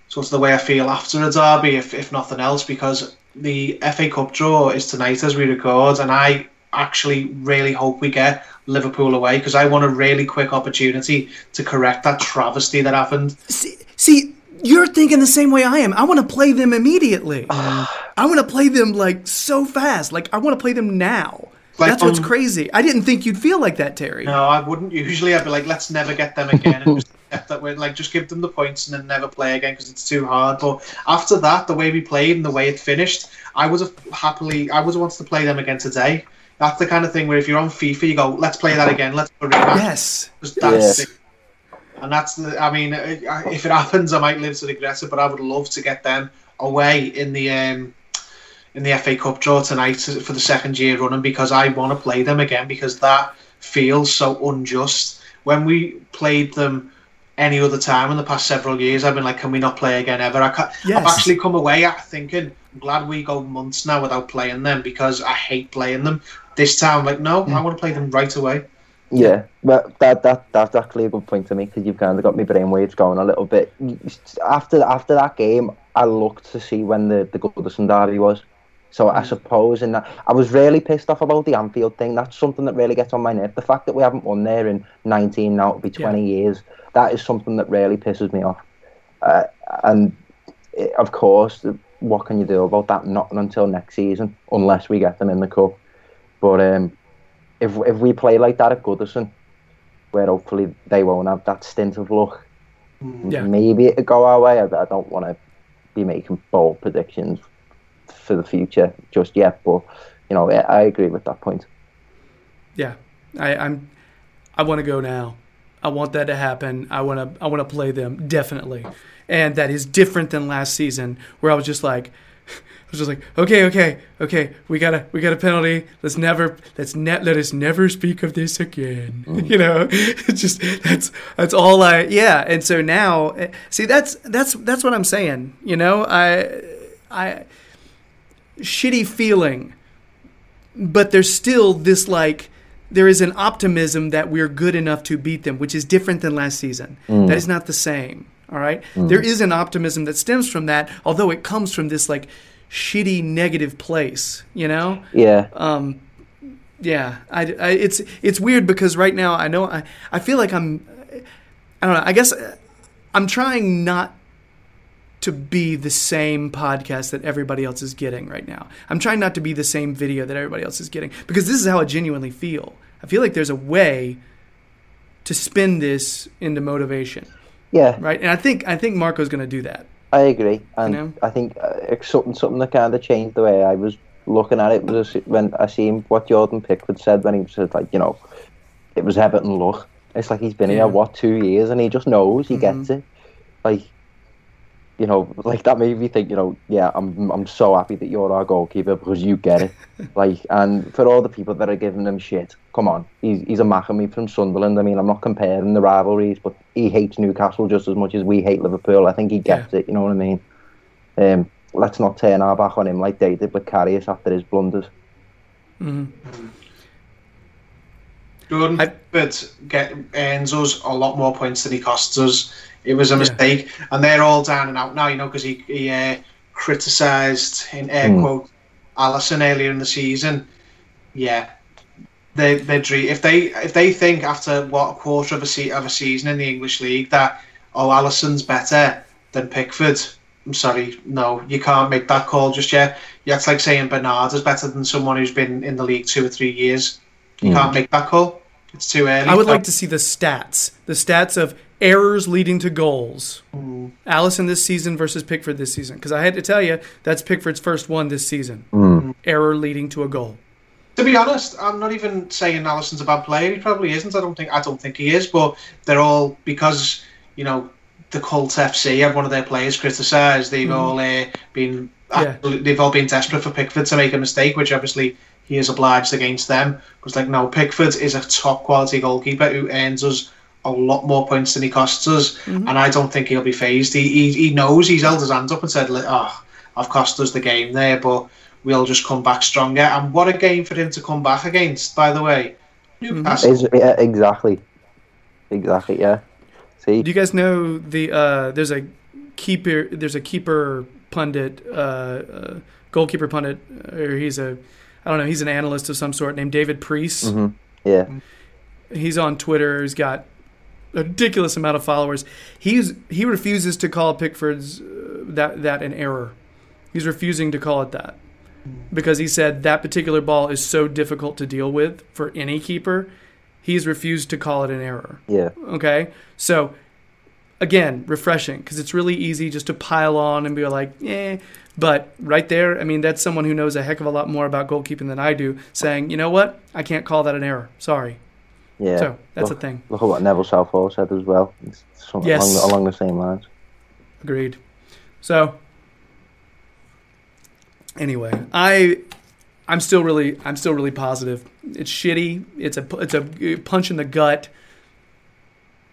sort of the way I feel after a derby, if, if nothing else, because the FA Cup draw is tonight as we record, and I actually really hope we get Liverpool away because I want a really quick opportunity to correct that travesty that happened. See, see You're thinking the same way I am. I want to play them immediately. I want to play them like so fast. Like I want to play them now. Like, That's what's um, crazy. I didn't think you'd feel like that, Terry. No, I wouldn't. Usually, I'd be like, let's never get them again, and just accept that we're like, just give them the points and then never play again because it's too hard. But after that, the way we played and the way it finished, I would have happily, I would have wanted to play them again today. That's the kind of thing where if you're on FIFA, you go, let's play that again, let's do a rematch. Yes. 'Cause that's Yeah. it. And that's the. I mean, uh, if it happens, I might live to regret it. But I would love to get them away in the um, in the FA Cup draw tonight for the second year running because I want to play them again because that feels so unjust. When we played them any other time in the past several years, I've been like, can we not play again ever? I ca Yes. I've actually come away at thinking, I'm glad we go months now without playing them because I hate playing them. This time, I'm like, no, I want to play them right away. Yeah, well, that that that's actually a good point to me because you've kind of got my brainwaves going a little bit. After after that game, I looked to see when the the Goodison derby was. So I suppose that I was really pissed off about the Anfield thing. That's something that really gets on my nerve. The fact that we haven't won there in 19 now it'll be 20 years. That is something that really pisses me off. Uh, and eh, of course, what can you do about that? Not until next season, unless we get them in the cup. But um, if if we play like that at Goodison, where hopefully they won't have that stint of luck, mm, Yeah. maybe it'll go our way. I, I don't want to be making bold predictions for the future just yet, but you know, I, I agree with that point. Yeah, I, I'm. I want to go now. I want that to happen. I want to. I want to play them definitely, and that is different than last season where I was just like, was just like, okay, okay, okay, we got a we got a penalty. Let's never let's ne- let us never speak of this again. Mm. You know, it's just that's that's all I yeah. And so now, eh, see, that's that's that's what I'm saying. You know, I I shitty feeling but there's still this like there is an optimism that we're good enough to beat them, which is different than last season. Mm. That is not the same. All right? Mm. There is an optimism that stems from that, although it comes from this like shitty negative place, you know? Yeah, Um, yeah, I, I, it's it's weird because right now I know I, I feel like I'm I don't know. I guess uh, I'm trying not to be the same podcast that everybody else is getting right now. I'm trying not to be the same video that everybody else is getting because this is how I genuinely feel. I feel like there's a way to spin this into motivation, yeah, right? And I think I think Marco's going to do that. I agree, and know? I think uh, it's something something that kind of changed the way I was looking at it was when I seen what Jordan Pickford said when he said like you know it was Everton luck. It's like he's been Yeah. here what two years and he just knows he Mhm. gets it. Like you know, like that made me think. You know, yeah, I'm I'm so happy that you're our goalkeeper because you get it. like, and for all the people that are giving him shit, come on, he's he's a Mackem from Sunderland. I mean, I'm not comparing the rivalries, but he hates Newcastle just as much as we hate Liverpool. I think he gets it. You know what I mean? Um, let's not turn our back on him like they did with Karius after his blunders. Jordan I- Pickford get earns us a lot more points than he costs us. It was a Yeah. mistake, and they're all down and out now. You know, because he, he uh, criticised in air Mm. quote Alisson earlier in the season. Yeah, they they dre- if they if they think after what a quarter of a se- of a season in the English league that oh Alisson's better than Pickford. I'm sorry, no, you can't make that call just yet. Yeah, it's like saying Bernard is better than someone who's been in the league two or three years. You Mm. can't make that call. It's too early. I would like to see the stats, the stats of errors leading to goals. Mm. Alisson this season versus Pickford this season, because I had to tell you that's Pickford's first one this season. Mm. Error leading to a goal. To be honest, I'm not even saying Alisson's a bad player. He probably isn't. I don't think. I don't think he is. But they're all because you know the cult FC have one of their players criticised. They've hmm. all uh, been Yeah. absolutely, they've all been desperate for Pickford to make a mistake, which obviously he is obliged against them. It's like no, Pickford is a top quality goalkeeper who earns us a lot more points than he costs us, mm-hmm. and I don't think he'll be phased. He, he he knows he's held his hand up and said, "Oh, I've cost us the game there, but." We'll just come back stronger. And what a game for him to come back against, by the way. Newcastle. Is, yeah, exactly, exactly. Yeah. See, Do you guys know the uh, there's a keeper there's a keeper pundit uh, uh, goalkeeper pundit or he's a I don't know he's an analyst of some sort named David Priest. Mhm. yeah, He's on Twitter. He's got a ridiculous amount of followers. He's he refuses to call Pickford's uh, that that an error. He's refusing to call it that because he said that particular ball is so difficult to deal with for any keeper. He's refused to call it an error. Yeah. Okay, so again, refreshing because it's really easy just to pile on and be like, eh. But right there, I mean, that's someone who knows a heck of a lot more about goalkeeping than I do, saying, you know what, I can't call that an error. Sorry. Yeah. So that's look, a thing. Look at what Neville Southall said as well. It's Yes. along, the, along the same lines. Agreed. So anyway, I I'm still really I'm still really positive. It's shitty. It's a it's a punch in the gut.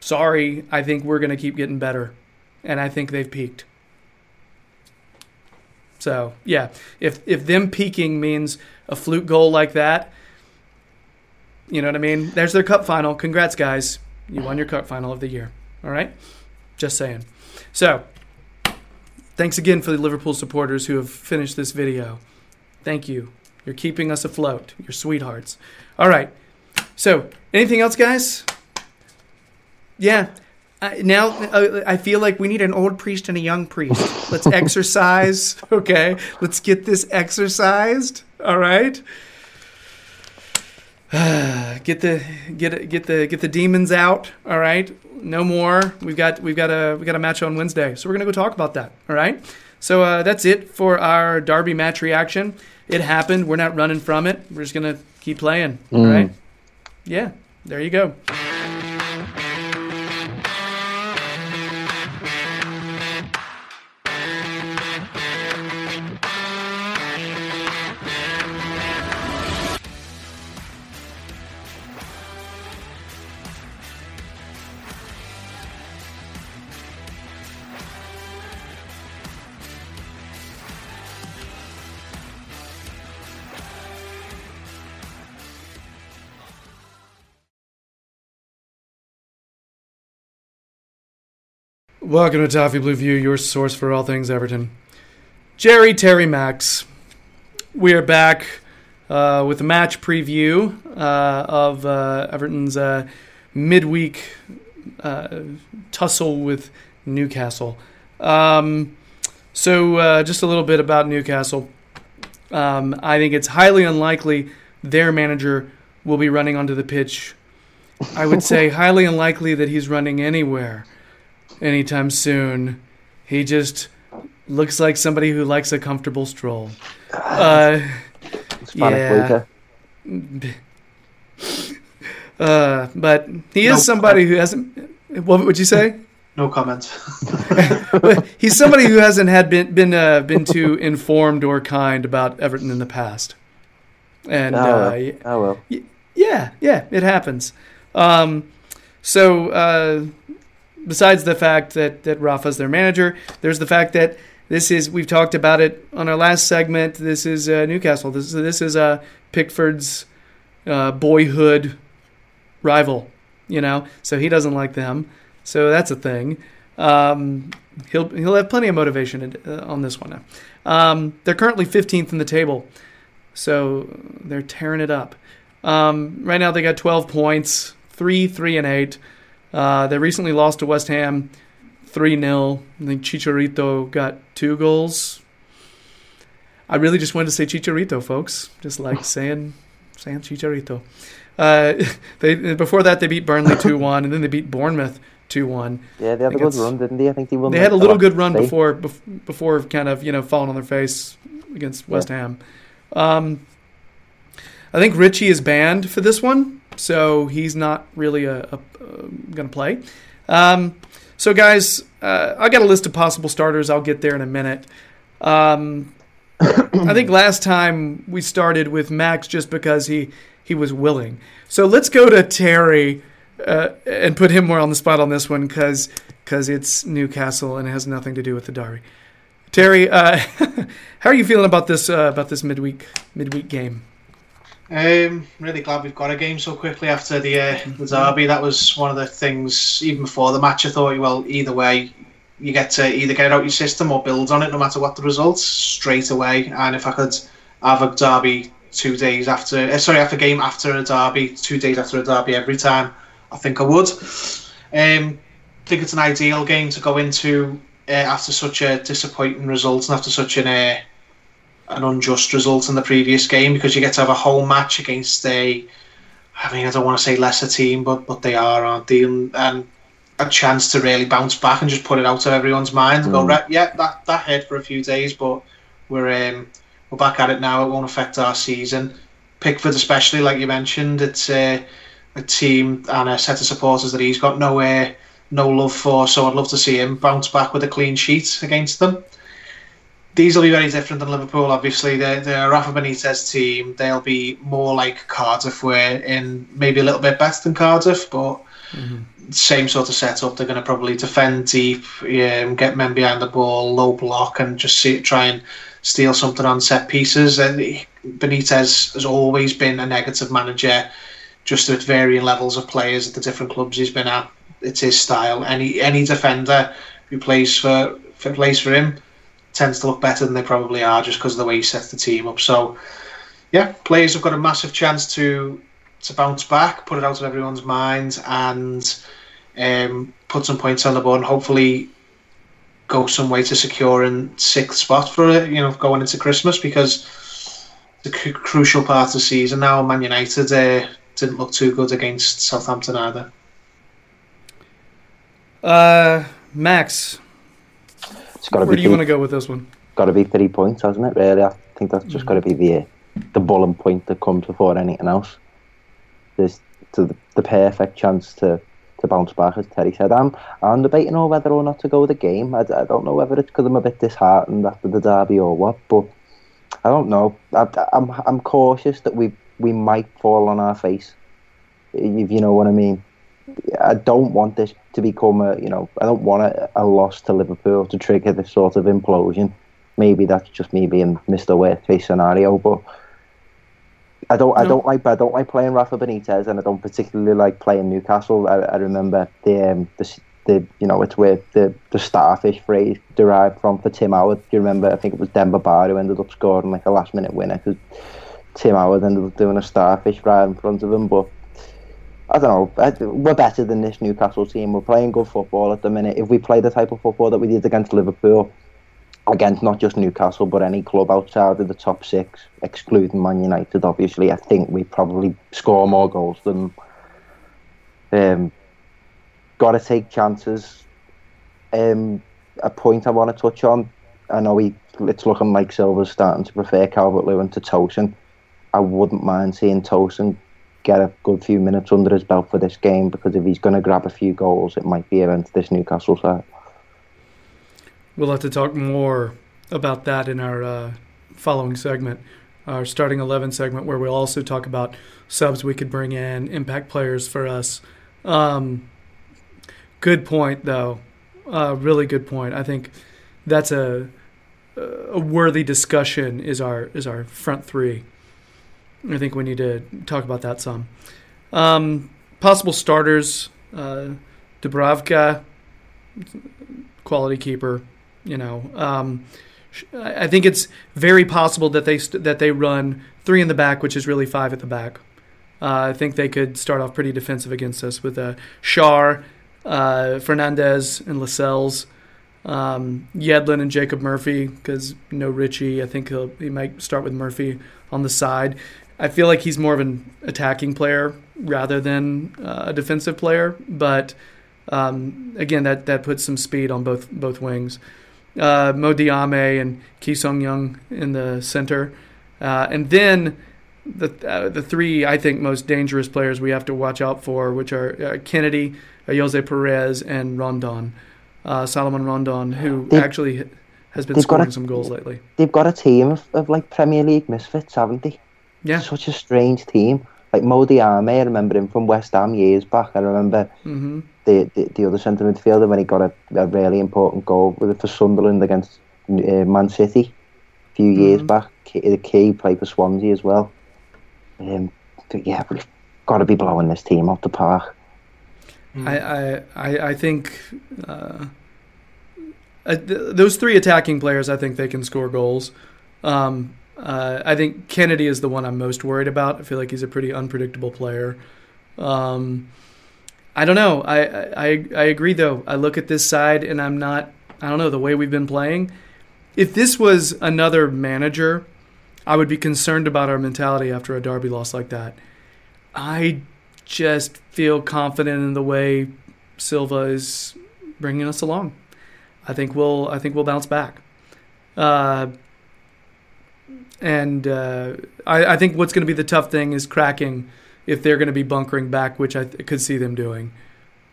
Sorry, I think we're going to keep getting better and I think they've peaked. So, yeah, if if them peaking means a fluke goal like that, you know what I mean? There's their cup final. Congrats guys. You won your cup final of the year. All right? Just saying. So, Thanks again for the Liverpool supporters who have finished this video. Thank you. You're keeping us afloat. You're sweethearts. All right. So, anything else, guys? Yeah. I now uh, I feel like we need an old priest and a young priest. Let's exercise, okay? Let's get this exercised. All right. get the get get the get the demons out. All right. No more. We've got we've got a we got a match on Wednesday, so we're gonna go talk about that. All right. So uh, that's it for our Derby match reaction. It happened. We're not running from it. We're just gonna keep playing. All Mm. right. Yeah. There you go. Welcome to Toffee Blue View, your source for all things Everton. Jerry Terry Max. We are back uh, with a match preview uh, of uh, Everton's uh, midweek uh, tussle with Newcastle. Um, so, uh, just a little bit about Newcastle. Um, I think it's highly unlikely their manager will be running onto the pitch. I would say highly unlikely that he's running anywhere anytime soon. He just looks like somebody who likes a comfortable stroll. Uh, Hispanic Yeah. Uh, but he is Nope. somebody who hasn't. What would you say? No comment. He's somebody who hasn't had been been uh, been too informed or kind about Everton in the past. And Oh, uh, well. oh well. Yeah, yeah, it happens. Um, so, uh, besides the fact that that Rafa's their manager, there's the fact that this is we've talked about it on our last segment. This is uh, Newcastle. This is this is uh, Pickford's uh, boyhood rival. You know, so he doesn't like them. So that's a thing. Um, he'll he'll have plenty of motivation in, uh, on this one. Um, they're currently 15th in the table, so they're tearing it up. Um, right now they got 12 points, three, three, and eight. Uh, they recently lost to West Ham, three 0 I think Chicharito got two goals. I really just wanted to say Chicharito, folks. Just like saying saying Chicharito. Uh, they before that they beat Burnley two one, and then they beat Bournemouth two one. Yeah, they had a good run, didn't they? I think they won. They had a little good run before before kind of you know falling on their face against West Ham. Um, I think Ritchie is banned for this one, so he's not really a, a, going to play. Um, so guys, uh, I got a list of possible starters. I'll get there in a minute. Um, I think last time we started with Max just because he he was willing. So let's go to Terry uh, and put him more on the spot on this one because because it's Newcastle and it has nothing to do with the Derby. Terry, uh, how are you feeling about this uh, about this midweek midweek game? Um, I'm really glad we've got a game so quickly after the uh, the derby. That was one of the things. Even before the match, I thought, well, either way, you get to either get out your system or build on it, no matter what the results, straight away. And if I could have a derby two days after, uh, sorry, after a game after a derby, two days after a derby every time, I think I would. Um, I think it's an ideal game to go into uh, after such a disappointing result and after such an uh, an unjust result in the previous game because you get to have a whole match against a. I mean, I don't want to say lesser team, but but they are, aren't they? And, and a chance to really bounce back and just put it out of everyone's mind and go, Mm. right, yeah, that that hurt for a few days, but we're um, we're back at it now. It won't affect our season. Pickford, especially like you mentioned, it's uh, a team and a set of supporters that he's got no uh, no love for. So I'd love to see him bounce back with a clean sheet against them. These will be very different than Liverpool. Obviously, they're, they're a Rafa Benitez team. They'll be more like Cardiff, where in maybe a little bit better than Cardiff, but same sort of setup. They're going to probably defend deep, um, get men behind the ball, low block, and just see, try and steal something on set pieces. And Benitez has always been a negative manager, just at varying levels of players at the different clubs he's been at. It's his style. Any any defender who plays for, for plays for him tends to look better than they probably are, just because of the way he sets the team up. So, yeah, players have got a massive chance to to bounce back, put it out of everyone's mind, and um, put some points on the board, and hopefully go some way to securing sixth spot for it. You know, going into Christmas because the c- crucial part of the season now. Man United uh, didn't look too good against Southampton either. Uh, Max, It's got to where do you want to go with this one? got to be three points, hasn't it? Really, I think that's just got to be the the bullet point that comes before anything else. There's to the, the perfect chance to, to bounce back, as Terry said. I'm I'm debating on whether or not to go with the game. I, I don't know whether it's because I'm a bit disheartened after the derby or what, but I don't know. I, I'm I'm cautious that we we might fall on our face, if you know what I mean. I don't want this to become a, you know, I don't want a, a loss to Liverpool to trigger this sort of implosion. Maybe that's just me being Mr. Worst Case scenario, but I don't, I don't like, I don't like playing Rafa Benitez, and I don't particularly like playing Newcastle. I, I remember the, um, the, the, you know, it's where the the starfish phrase derived from for Tim Howard. Do you remember? I think it was Demba Ba who ended up scoring like a last minute winner because Tim Howard ended up doing a starfish right in front of him, but. I don't know. We're better than this Newcastle team. We're playing good football at the minute. If we play the type of football that we did against Liverpool, against not just Newcastle but any club outside of the top six, excluding Man United, obviously, I think we probably score more goals than. Um, Got to take chances. Um, a point I want to touch on. I know he, it's looking like Silva's starting to prefer Calvert Lewin to Tosin. I wouldn't mind seeing Tosin get a good few minutes under his belt for this game because if he's going to grab a few goals, it might be against this Newcastle side. We'll have to talk more about that in our uh, following segment, our starting 11 segment, where we'll also talk about subs we could bring in, impact players for us. Um, good point, though. Uh, really good point. I think that's a a worthy discussion. Is our is our front three. I think we need to talk about that some. Um, possible starters: uh, Dubravka, quality keeper. You know, um, I think it's very possible that they st- that they run three in the back, which is really five at the back. Uh, I think they could start off pretty defensive against us with uh, Schär, uh, Fernandez, and Lascelles, um, Yedlin and Jacob Murphy. Because no Ritchie, I think he might start with Murphy on the side. I feel like he's more of an attacking player rather than uh, a defensive player, but um, again, that, that puts some speed on both both wings. Uh, Mo Diame and Ki Sung Young in the center, uh, and then the uh, the three I think most dangerous players we have to watch out for, which are uh, Kenedy, uh, Ayoze Perez, and Rondon, uh, Salomon Rondon, who actually has been they've scoring a- some goals lately. They've got a team of, of like Premier League misfits, haven't they? Yeah. Such a strange team. Like Mo Diame, I remember him from West Ham years back. I remember hmm the, the, the other centre midfielder when he got a, a really important goal with it for Sunderland against uh, Man City a few years Mhm. back. The key played for Swansea as well. Um, but yeah, we've got to be blowing this team off the park. I, I, I I think uh, uh, those three attacking players, I think they can score goals. Um, uh, I think Kenedy is the one I'm most worried about. I feel like he's a pretty unpredictable player. Um, I don't know. I, I I agree though. I look at this side and I'm not. I don't know the way we've been playing. If this was another manager, I would be concerned about our mentality after a Derby loss like that. I just feel confident in the way Silva is bringing us along. I think we'll I think we'll bounce back. Uh, and uh, I, I think what's going to be the tough thing is cracking if they're going to be bunkering back, which I th- could see them doing.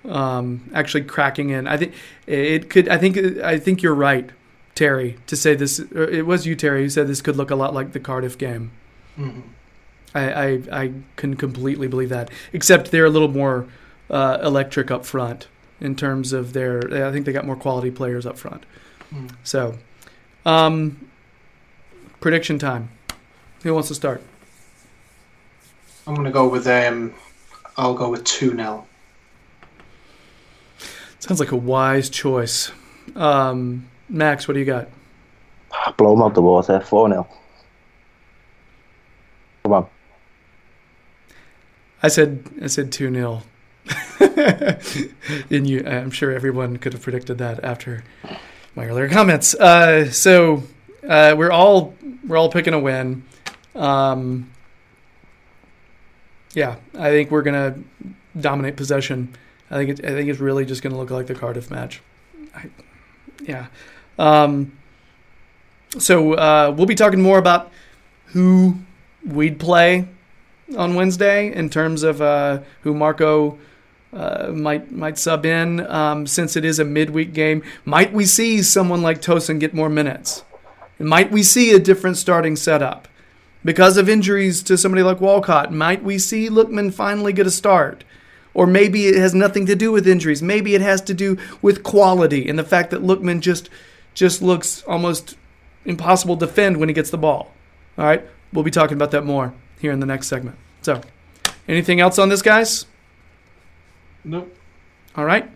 Um, actually cracking in. I think it could. I think I think you're right, Terry, to say this. It was you, Terry, who said this could look a lot like the Cardiff game. Mm-hmm. I, I, I can completely believe that. Except they're a little more uh, electric up front in terms of their. I think they got more quality players up front. Mm. So, um, prediction time. Who wants to start? I'm going to go with um, I'll go with two 0 Sounds like a wise choice. Um, Max, what do you got? Blow them out the water. 4 0. Come on. I said I said two 0 and you, I'm sure everyone could have predicted that after my earlier comments. Uh, so uh, we're all we're all picking a win. Um, yeah, I think we're gonna dominate possession. I think it, I think it's really just gonna look like the Cardiff match. I, yeah. Um, so uh, we'll be talking more about who we'd play on Wednesday in terms of uh, who Marco uh, might might sub in um, since it is a midweek game. Might we see someone like Tosin get more minutes? Might we see a different starting setup because of injuries to somebody like Walcott? Might we see Lookman finally get a start? Or maybe it has nothing to do with injuries. Maybe it has to do with quality and the fact that Lookman just just looks almost impossible to defend when he gets the ball. All right, we'll be talking about that more here in the next segment. So, anything else on this, guys? Nope. All right.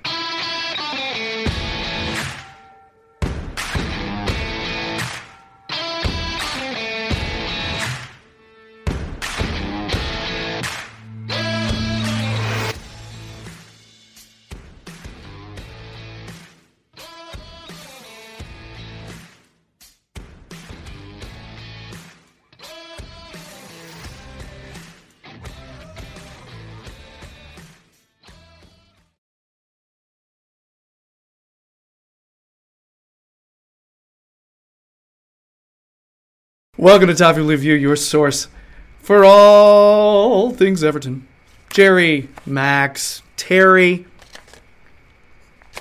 Welcome to Top Review, your source for all things Everton. Jerry, Max, Terry.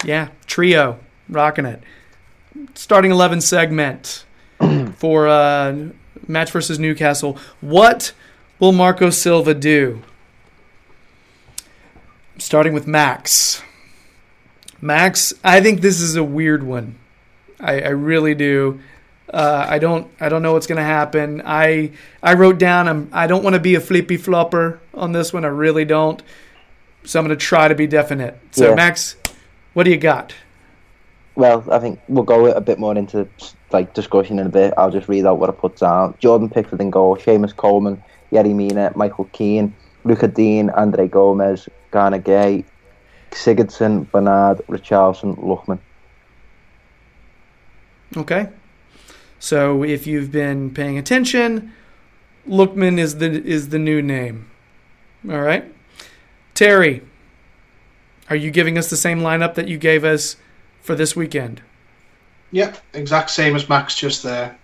Yeah, trio, rocking it. Starting 11 segment for uh, match versus Newcastle. What will Marco Silva do? Starting with Max. Max, I think this is a weird one. I, I really do. Uh, I don't I don't know what's gonna happen. I I wrote down I'm I don't want to be a flippy flopper on this one. I really don't. So I'm gonna try to be definite. So Yeah. Max, what do you got? Well, I think we'll go a bit more into like discussion in a bit. I'll just read out what I put down. Jordan Pickford in goal, Seamus Coleman, Yerry Mina, Michael Keane, Lucas Digne, Andre Gomes, Gana Gueye, Sigurdsson, Bernard, Richarlison, Lookman. Okay. So if you've been paying attention, Lookman is the is the new name. All right. Terry, are you giving us the same lineup that you gave us for this weekend? Yep, exact same as Max just there.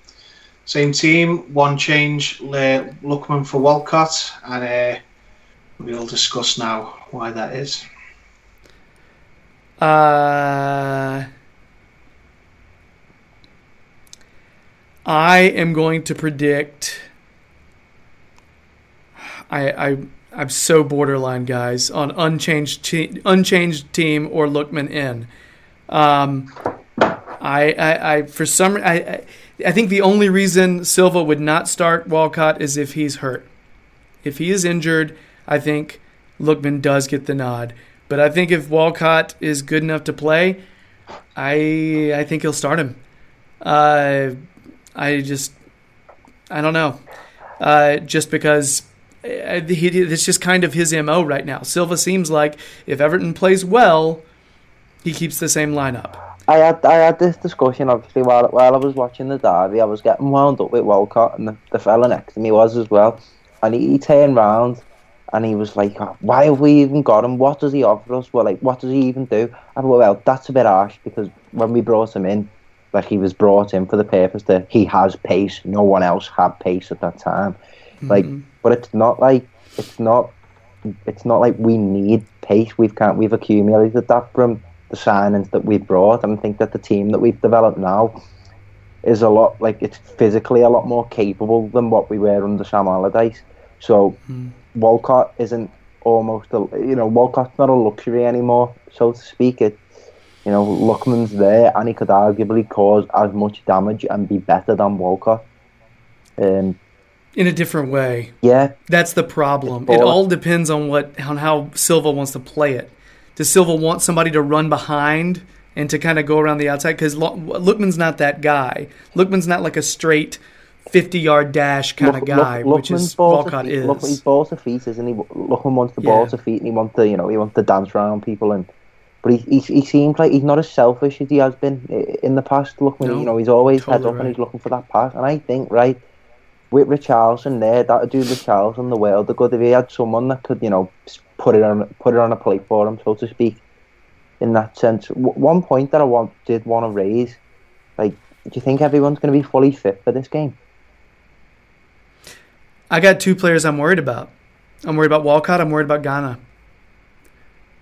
Same team, one change, Le Lookman for Walcott, and uh, we'll discuss now why that is. Uh, I am going to predict. I I I'm so borderline, guys, on unchanged te- unchanged team or Lookman in. Um, I, I, I for some I, I I think the only reason Silva would not start Walcott is if he's hurt. If he is injured, I think Lookman does get the nod. But I think if Walcott is good enough to play, I I think he'll start him. Uh, I just I don't know. Uh, just because uh, he, it's just kind of his mo right now. Silva seems like if Everton plays well, he keeps the same lineup. I had I had this discussion obviously while while I was watching the derby. I was getting wound up with Walcott, and the, the fella next to me was as well. And he, he turned round and he was like, oh, "Why have we even got him? What does he offer us? Well, like, what does he even do?" I went, "Well, that's a bit harsh because when we brought him in, like he was brought in for the purpose that he has pace. No one else had pace at that time. Like, hmm. but it's not like it's not it's not like we need pace. We've can't we've accumulated that from the signings that we've brought, and I think that the team that we've developed now is a lot like it's physically a lot more capable than what we were under Sam Allardyce. So hmm. Walcott isn't almost a you know Walcott's not a luxury anymore, so to speak. It you know Lookman's there, and he could arguably cause as much damage and be better than Walcott. Um, In a different way. yeah, That's the problem. It all- depends on what on how Silva wants to play it. Does Silva want somebody to run behind and to kind of go around the outside? Because Lookman's not that guy. Lookman's not like a straight fifty-yard dash kind of guy, look- which is Lookman's Walcott is. Look, he's ball to feet, isn't he? Lookman wants the ball Yeah. to feet, and he wants to, you know, he wants to dance around people, and but he, he he seems like he's not as selfish as he has been in the past. Lookman, No, you know, he's always heads totally up and he's looking for that pass, and I think right with Richarlison there, that would do Richarlison the world of good if he had someone that could, you know, put it on put it on a plate for him, so to speak. In that sense, w- one point that I want did want to raise, like, do you think everyone's going to be fully fit for this game? I got two players I'm worried about. I'm worried about Walcott. I'm worried about Gana.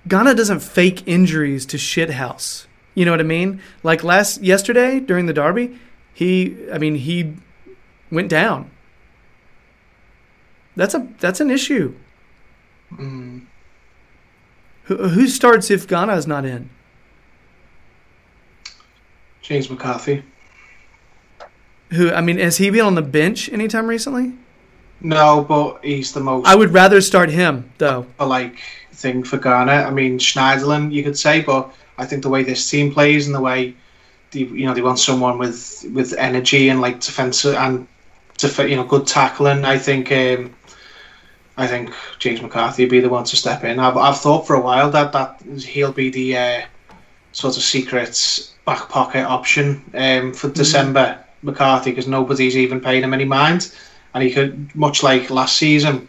Gana doesn't fake injuries to shithouse. You know what I mean? Like last yesterday during the derby, he, I mean, he went down. That's a that's an issue. Mm. Who, who starts if Gana is not in? James McCarthy. Who I mean, has he been on the bench anytime recently? No, but he's the most I would rather start him though. like thing for Gana. I mean, Schneiderlin, you could say, but I think the way this team plays and the way the, you know they want someone with with energy and like defensive and def- you know good tackling. I think um, I think James McCarthy would be the one to step in. I've, I've thought for a while that that he'll be the uh, sort of secret back pocket option um, for December McCarthy because nobody's even paying him any mind, and he could much like last season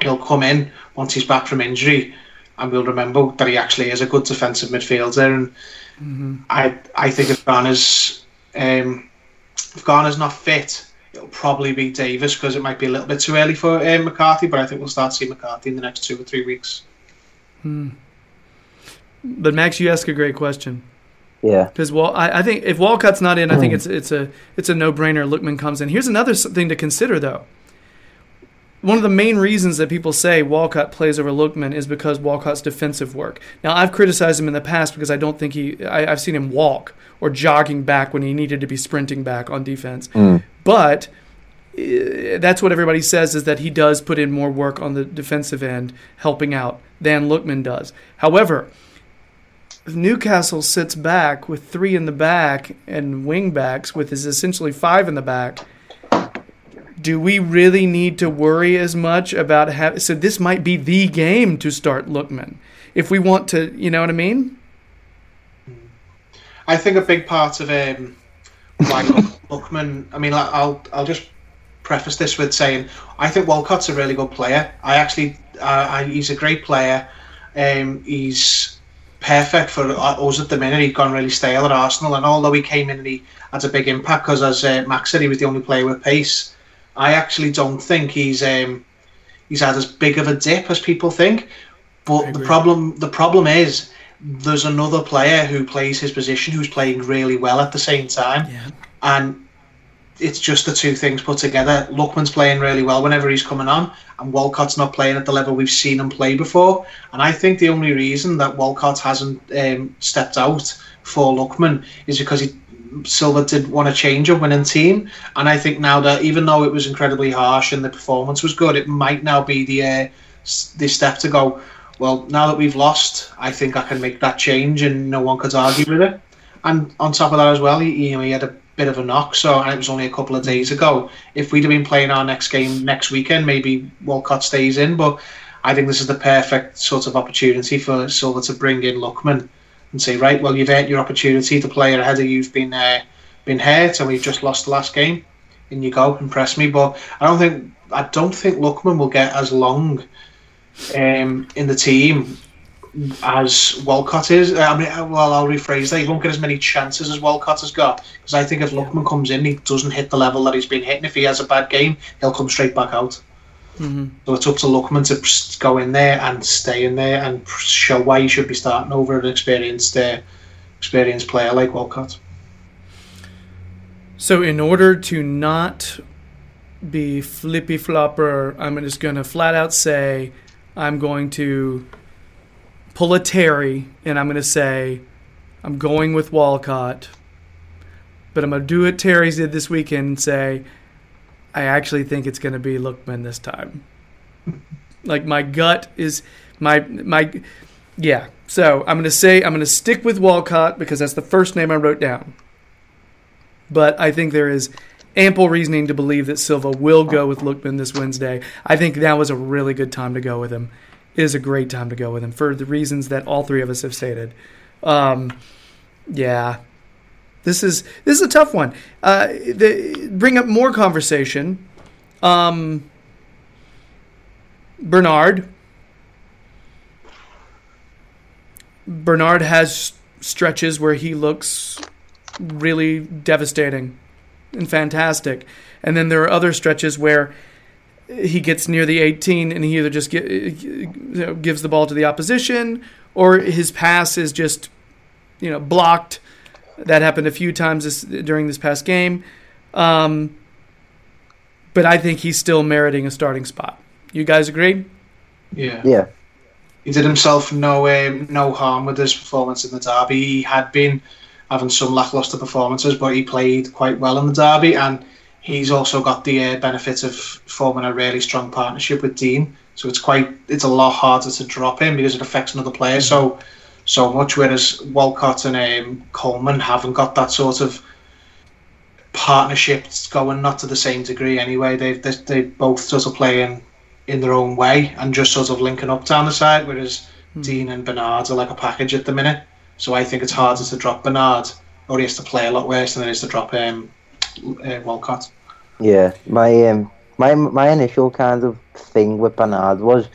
he'll come in once he's back from injury, and we'll remember that he actually is a good defensive midfielder. And I I think if Gana's um, if Gana's not fit, it'll probably be Davies because it might be a little bit too early for um, McCarthy. But I think we'll start seeing McCarthy in the next two or three weeks. Hmm. But Max, you ask a great question. Yeah. Because well, I, I think if Walcott's not in, I think it's it's a it's a no brainer. Lookman comes in. Here's another thing to consider, though. One of the main reasons that people say Walcott plays over Lookman is because Walcott's defensive work. Now, I've criticized him in the past because I don't think he. I, I've seen him walk or jogging back when he needed to be sprinting back on defense. But eh, that's what everybody says is that he does put in more work on the defensive end, helping out than Lookman does. However, Newcastle sits back with three in the back and wing backs with his essentially five in the back. Do we really need to worry as much about how? So this might be the game to start Lookman if we want to. You know what I mean? I think a big part of um, why Lookman. I mean, like, I'll I'll just preface this with saying I think Walcott's a really good player. I actually, uh, I, he's a great player. Um, he's perfect for us at the minute. He'd gone really stale at Arsenal, and although he came in and he had a big impact because, as uh, Max said, he was the only player with pace. I actually don't think he's um, he's had as big of a dip as people think. But the problem the problem is there's another player who plays his position who's playing really well at the same time, Yeah. and it's just the two things put together. Lookman's playing really well whenever he's coming on, and Walcott's not playing at the level we've seen him play before. And I think the only reason that Walcott hasn't um, stepped out for Luckman is because he Silva did want to change a winning team, and I think now that even though it was incredibly harsh and the performance was good, it might now be the uh, the step to go. Well, now that we've lost, I think I can make that change, and no one could argue with it. And on top of that as well, he, you know, he had a bit of a knock. So and it was only a couple of days ago. If we'd have been playing our next game next weekend, maybe Walcott stays in. But I think this is the perfect sort of opportunity for Silva to bring in Lookman and say, right, well, you've earned your opportunity to play ahead of you've been uh, been hurt and we've just lost the last game. and you go, impress me. But I don't think I don't think Lookman will get as long um, in the team as Walcott is. I mean, well, I'll rephrase that. He won't get as many chances as Walcott has got because I think if Lookman comes in, he doesn't hit the level that he's been hitting. If he has a bad game, he'll come straight back out. Mm-hmm. So it's up to Lookman to go in there and stay in there and show why he should be starting over an experienced, uh, experienced player like Walcott. So, in order to not be flippy flopper, I'm just going to flat out say I'm going to pull a Terry and I'm going to say I'm going with Walcott. But I'm going to do what Terry's did this weekend and say I actually think it's going to be Lookman this time. like my gut is my my yeah. So I'm going to say I'm going to stick with Walcott because that's the first name I wrote down. But I think there is ample reasoning to believe that Silva will go with Lookman this Wednesday. I think that was a really good time to go with him. It is a great time to go with him for the reasons that all three of us have stated. Um, yeah, this is this is a tough one. Uh, the, bring up more conversation. Um, Bernard. Bernard has stretches where he looks really devastating and fantastic, and then there are other stretches where he gets near the 18 and he either just get, know, gives the ball to the opposition or his pass is just you know blocked that happened a few times this, during this past game. Um, but I think he's still meriting a starting spot. You guys agree? Yeah. Yeah. He did himself no um, no harm with his performance in the derby. He had been having some lackluster performances, but he played quite well in the derby, and he's also got the uh, benefit of forming a really strong partnership with Dean. So it's quite it's a lot harder to drop him because it affects another player so so much. Whereas Walcott and um, Coleman haven't got that sort of partnership going, not to the same degree anyway. They they they both sort of playing in their own way and just sort of linking up down the side. Whereas Dean and Bernard are like a package at the minute. So I think it's harder to drop Bernard, or he has to play a lot worse than it is to drop um, uh, Walcott. Yeah, my um, my my initial kind of thing with Bernard was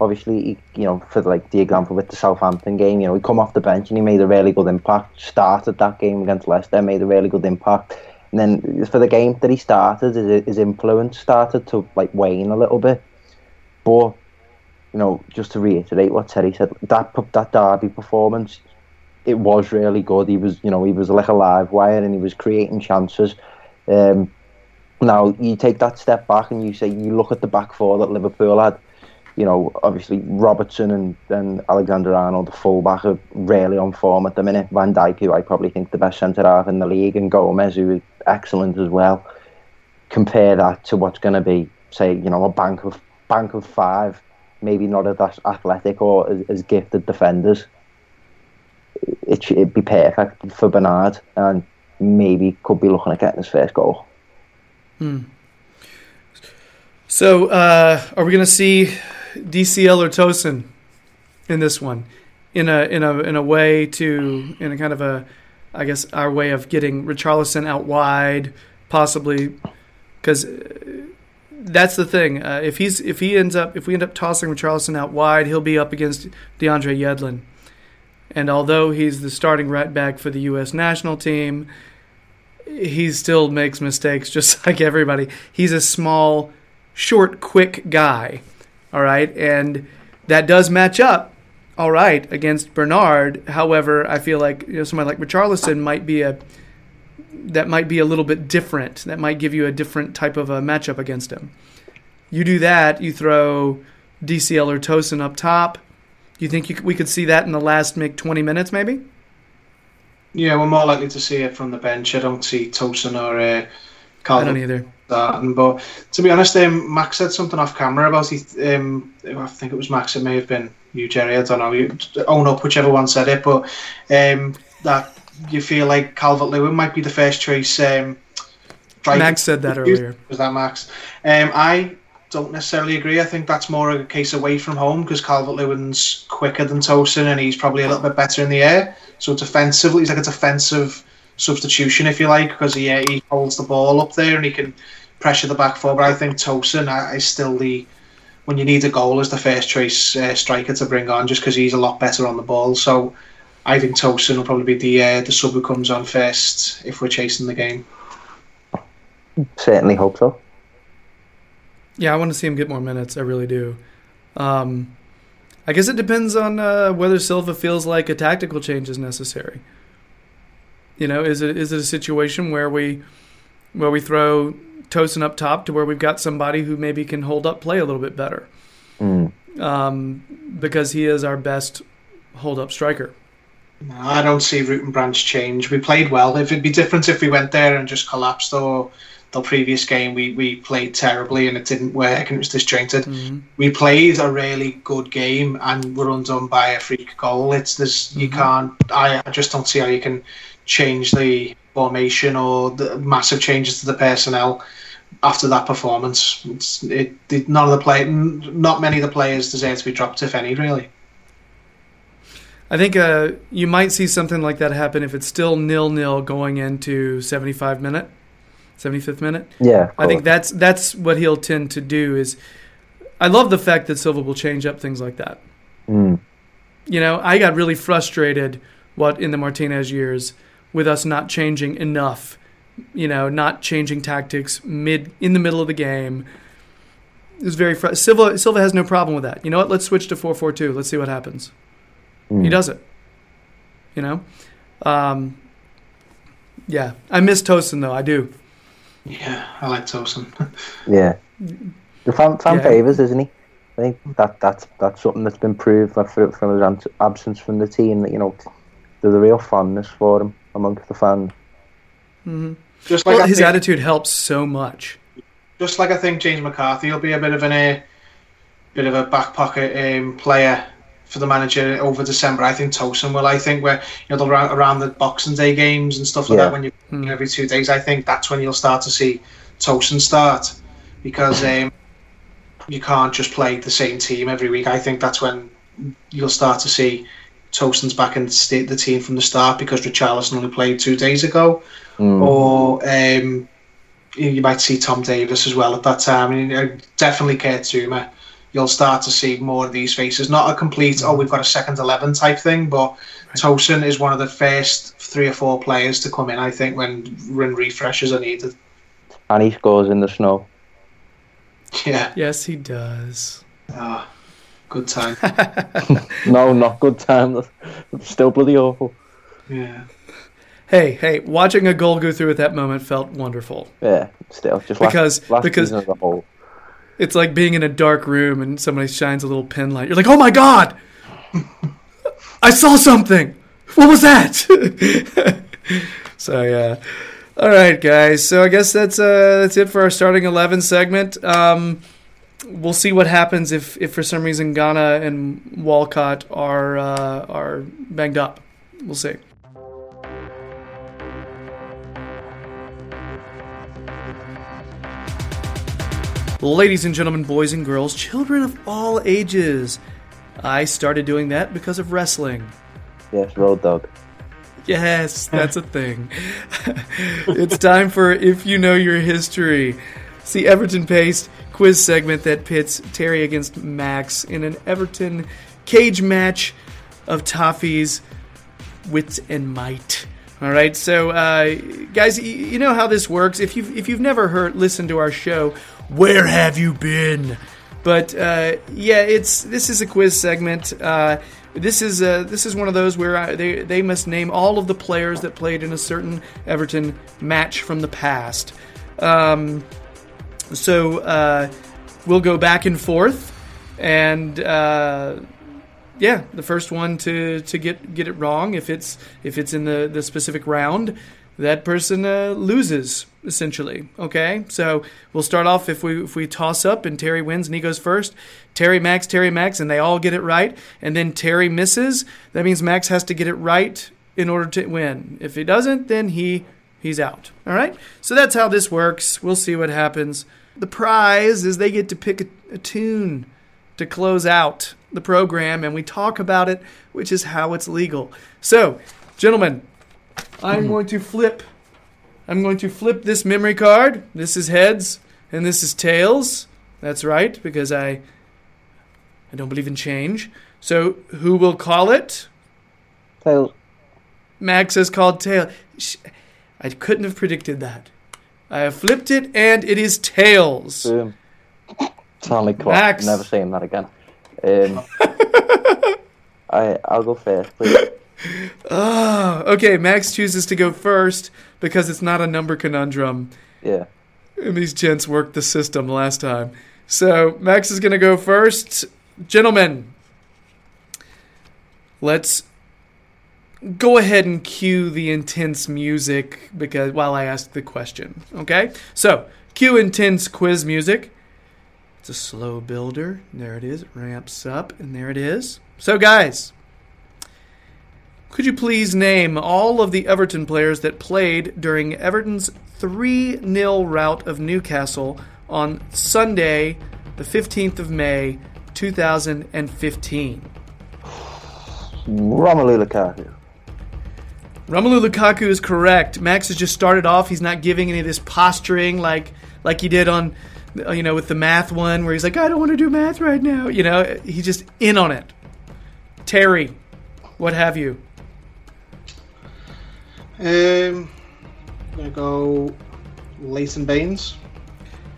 obviously he, you know for like the example with the Southampton game, you know he come off the bench and he made a really good impact. Started that game against Leicester, made a really good impact, and then for the game that he started, his, influence started to like wane a little bit. But you know, just to reiterate what Terry said, that that Derby performance, it was really good. He was, you know, he was like a live wire and he was creating chances. Um, now you take that step back and you say you look at the back four that Liverpool had. You know, obviously Robertson and, and Alexander Arnold, the fullback, are really on form at the minute. Van Dijk, who I probably think the best centre half in the league, and Gomez, who is excellent as well. Compare that to what's going to be, say, you know, a bank of bank of five, maybe not as athletic or as, as gifted defenders. It it'd be perfect for Bernard, and maybe could be looking at getting his first goal. Hmm. So, uh, are we going to see DCL or Tosun in this one? In a in a in a way to in a kind of a, I guess our way of getting Richarlison out wide, possibly, because that's the thing. Uh, if he's if he ends up if we end up tossing Richarlison out wide, he'll be up against DeAndre Yedlin, and although he's the starting right back for the U.S. national team, he still makes mistakes just like everybody. He's a small, short, quick guy. All right. And that does match up all right against Bernard. However, I feel like you know somebody like Richarlison might be a that might be a little bit different. That might give you a different type of a matchup against him. You do that, you throw DCL or Tosun up top. You think you, we could see that in the last make 20 minutes maybe? Yeah, we're more likely to see it from the bench. I don't see Tosun or uh, I don't either. Starting. But to be honest, um, Max said something off camera about it. Um, I think it was Max. It may have been you, Jerry. I don't know. You own up, whichever one said it. But um, that you feel like Calvert Lewin might be the first choice. Um. Max said that earlier. Was that Max? Um, I don't necessarily agree. I think that's more a case away from home because Calvert Lewin's quicker than Tosun and he's probably a little bit better in the air. So defensively, he's like a defensive substitution, if you like, because he, uh, he holds the ball up there and he can pressure the back four. But I think Tosun uh, is still the when you need a goal as the first choice uh, striker to bring on, just because he's a lot better on the ball. So I think Tosun will probably be the uh, the sub who comes on first if we're chasing the game. Certainly hope so. Yeah, I want to see him get more minutes. I really do. Um, I guess it depends on uh, whether Silva feels like a tactical change is necessary. You know, is it is it a situation where we where we throw Tosun up top to where we've got somebody who maybe can hold up play a little bit better Mm. um, because he is our best hold up striker. No, I don't see root and branch change. We played well. If it'd be different if we went there and just collapsed, or the previous game we, we played terribly and it didn't work and it was disjointed. Mhm. We played a really good game and were undone by a freak goal. It's this you can't. I, I just don't see how you can change the formation or the massive changes to the personnel after that performance. It's, it, it none of the play, not many of the players deserve to be dropped, if any, really. I think uh, you might see something like that happen if it's still nil nil going into 75 minute, 75th minute. Yeah. of I think that's that's what he'll tend to do. Is I love the fact that Silva will change up things like that. Mm. You know, I got really frustrated what in the Martinez years with us not changing enough. You know, not changing tactics mid in the middle of the game. It was very fr- Silva. Silva has no problem with that. You know what? Let's switch to four four two. Let's see what happens. He Mm. does it. You know, um, yeah. I miss Tosun though. I do. Yeah, I like Tosun. Yeah. The fan, fan Yeah. favours, isn't he? I think that that's that's something that's been proved like, for, from his abs- absence from the team. That you know, there's a real fondness for him amongst the fans. hmm just like Well, his think, attitude helps so much. just like I think James McCarthy will be a bit of an a bit of a back pocket um, player for the manager over December. I think Tosun will. I think where you know they'll around, around the Boxing Day games and stuff like Yeah. that when you Hmm. every two days. I think that's when you'll start to see Tosun start because um, you can't just play the same team every week. I think that's when you'll start to see Tosun's back in st- the team from the start because Richarlison only played two days ago Mm. or um, you you might see Tom Davies as well at that time. And uh, definitely Kurt Zouma. You'll start to see more of these faces. Not a complete, oh, we've got a second 11 type thing, but Tosun is one of the first three or four players to come in, I think, when, when refreshes are needed. And he scores in the snow. Yeah. Yes, he does. Ah, good time. No, not good time. Still bloody awful. Yeah. Hey, hey, watching a goal go through at that moment felt wonderful. Yeah, still just Because- last, last because- season as a whole. It's like being in a dark room and somebody shines a little pin light. You're like, oh my god, I saw something. What was that? so yeah. All right, guys. So I guess that's uh, that's it for our starting eleven segment. Um, we'll see what happens if, if for some reason Gana and Walcott are uh, are banged up. We'll see. Ladies and gentlemen, boys and girls, children of all ages, I started doing that because of wrestling. Yes, road dog. Yes, that's a thing. it's time for If You Know Your History. See, Everton Paste quiz segment that pits Terry against Max in an Everton cage match of toffees, wit, and might. All right, so uh, guys, y- you know how this works. If you've if you've never heard listened to our show, where have you been? But uh, yeah, it's this is a quiz segment. Uh, this is uh, this is one of those where I, they they must name all of the players that played in a certain Everton match from the past. Um, so uh, we'll go back and forth, and uh, yeah, the first one to, to get get it wrong, if it's if it's in the, the specific round, that person uh, loses essentially. Okay, so we'll start off if we if we toss up and Terry wins and he goes first. Terry Max Terry Max and they all get it right, and then Terry misses. That means Max has to get it right in order to win. If he doesn't, then he he's out. All right? So that's how this works. We'll see what happens. The prize is they get to pick a, a tune to close out the program and we talk about it, which is how it's legal. So, gentlemen, I'm mm-hmm. going to flip I'm going to flip this memory card. This is heads and this is tails. That's right, because I I don't believe in change. So, who will call it? Tails. Max has called tail. I couldn't have predicted that. I have flipped it, and it is tails. Boom. Like clock. Max. Never saying that again. Um, I I'll go first, please. Oh, okay. Max chooses to go first because it's not a number conundrum, Yeah. and these gents worked the system last time. So Max is going to go first. Gentlemen, let's go ahead and cue the intense music because while I ask the question, okay? So cue intense quiz music. It's a slow builder. There it is. It ramps up, and there it is. So guys, could you please name all of the Everton players that played during Everton's 3 0 rout of Newcastle on Sunday, the 15th of May, 2015? Romelu Lukaku. Romelu Lukaku is correct. Max has just started off. He's not giving any of this posturing like like he did on, you know, with the math one where he's like, I don't want to do math right now. You know, he's just in on it. Terry, what have you? Um, I'm gonna go Leighton Baines.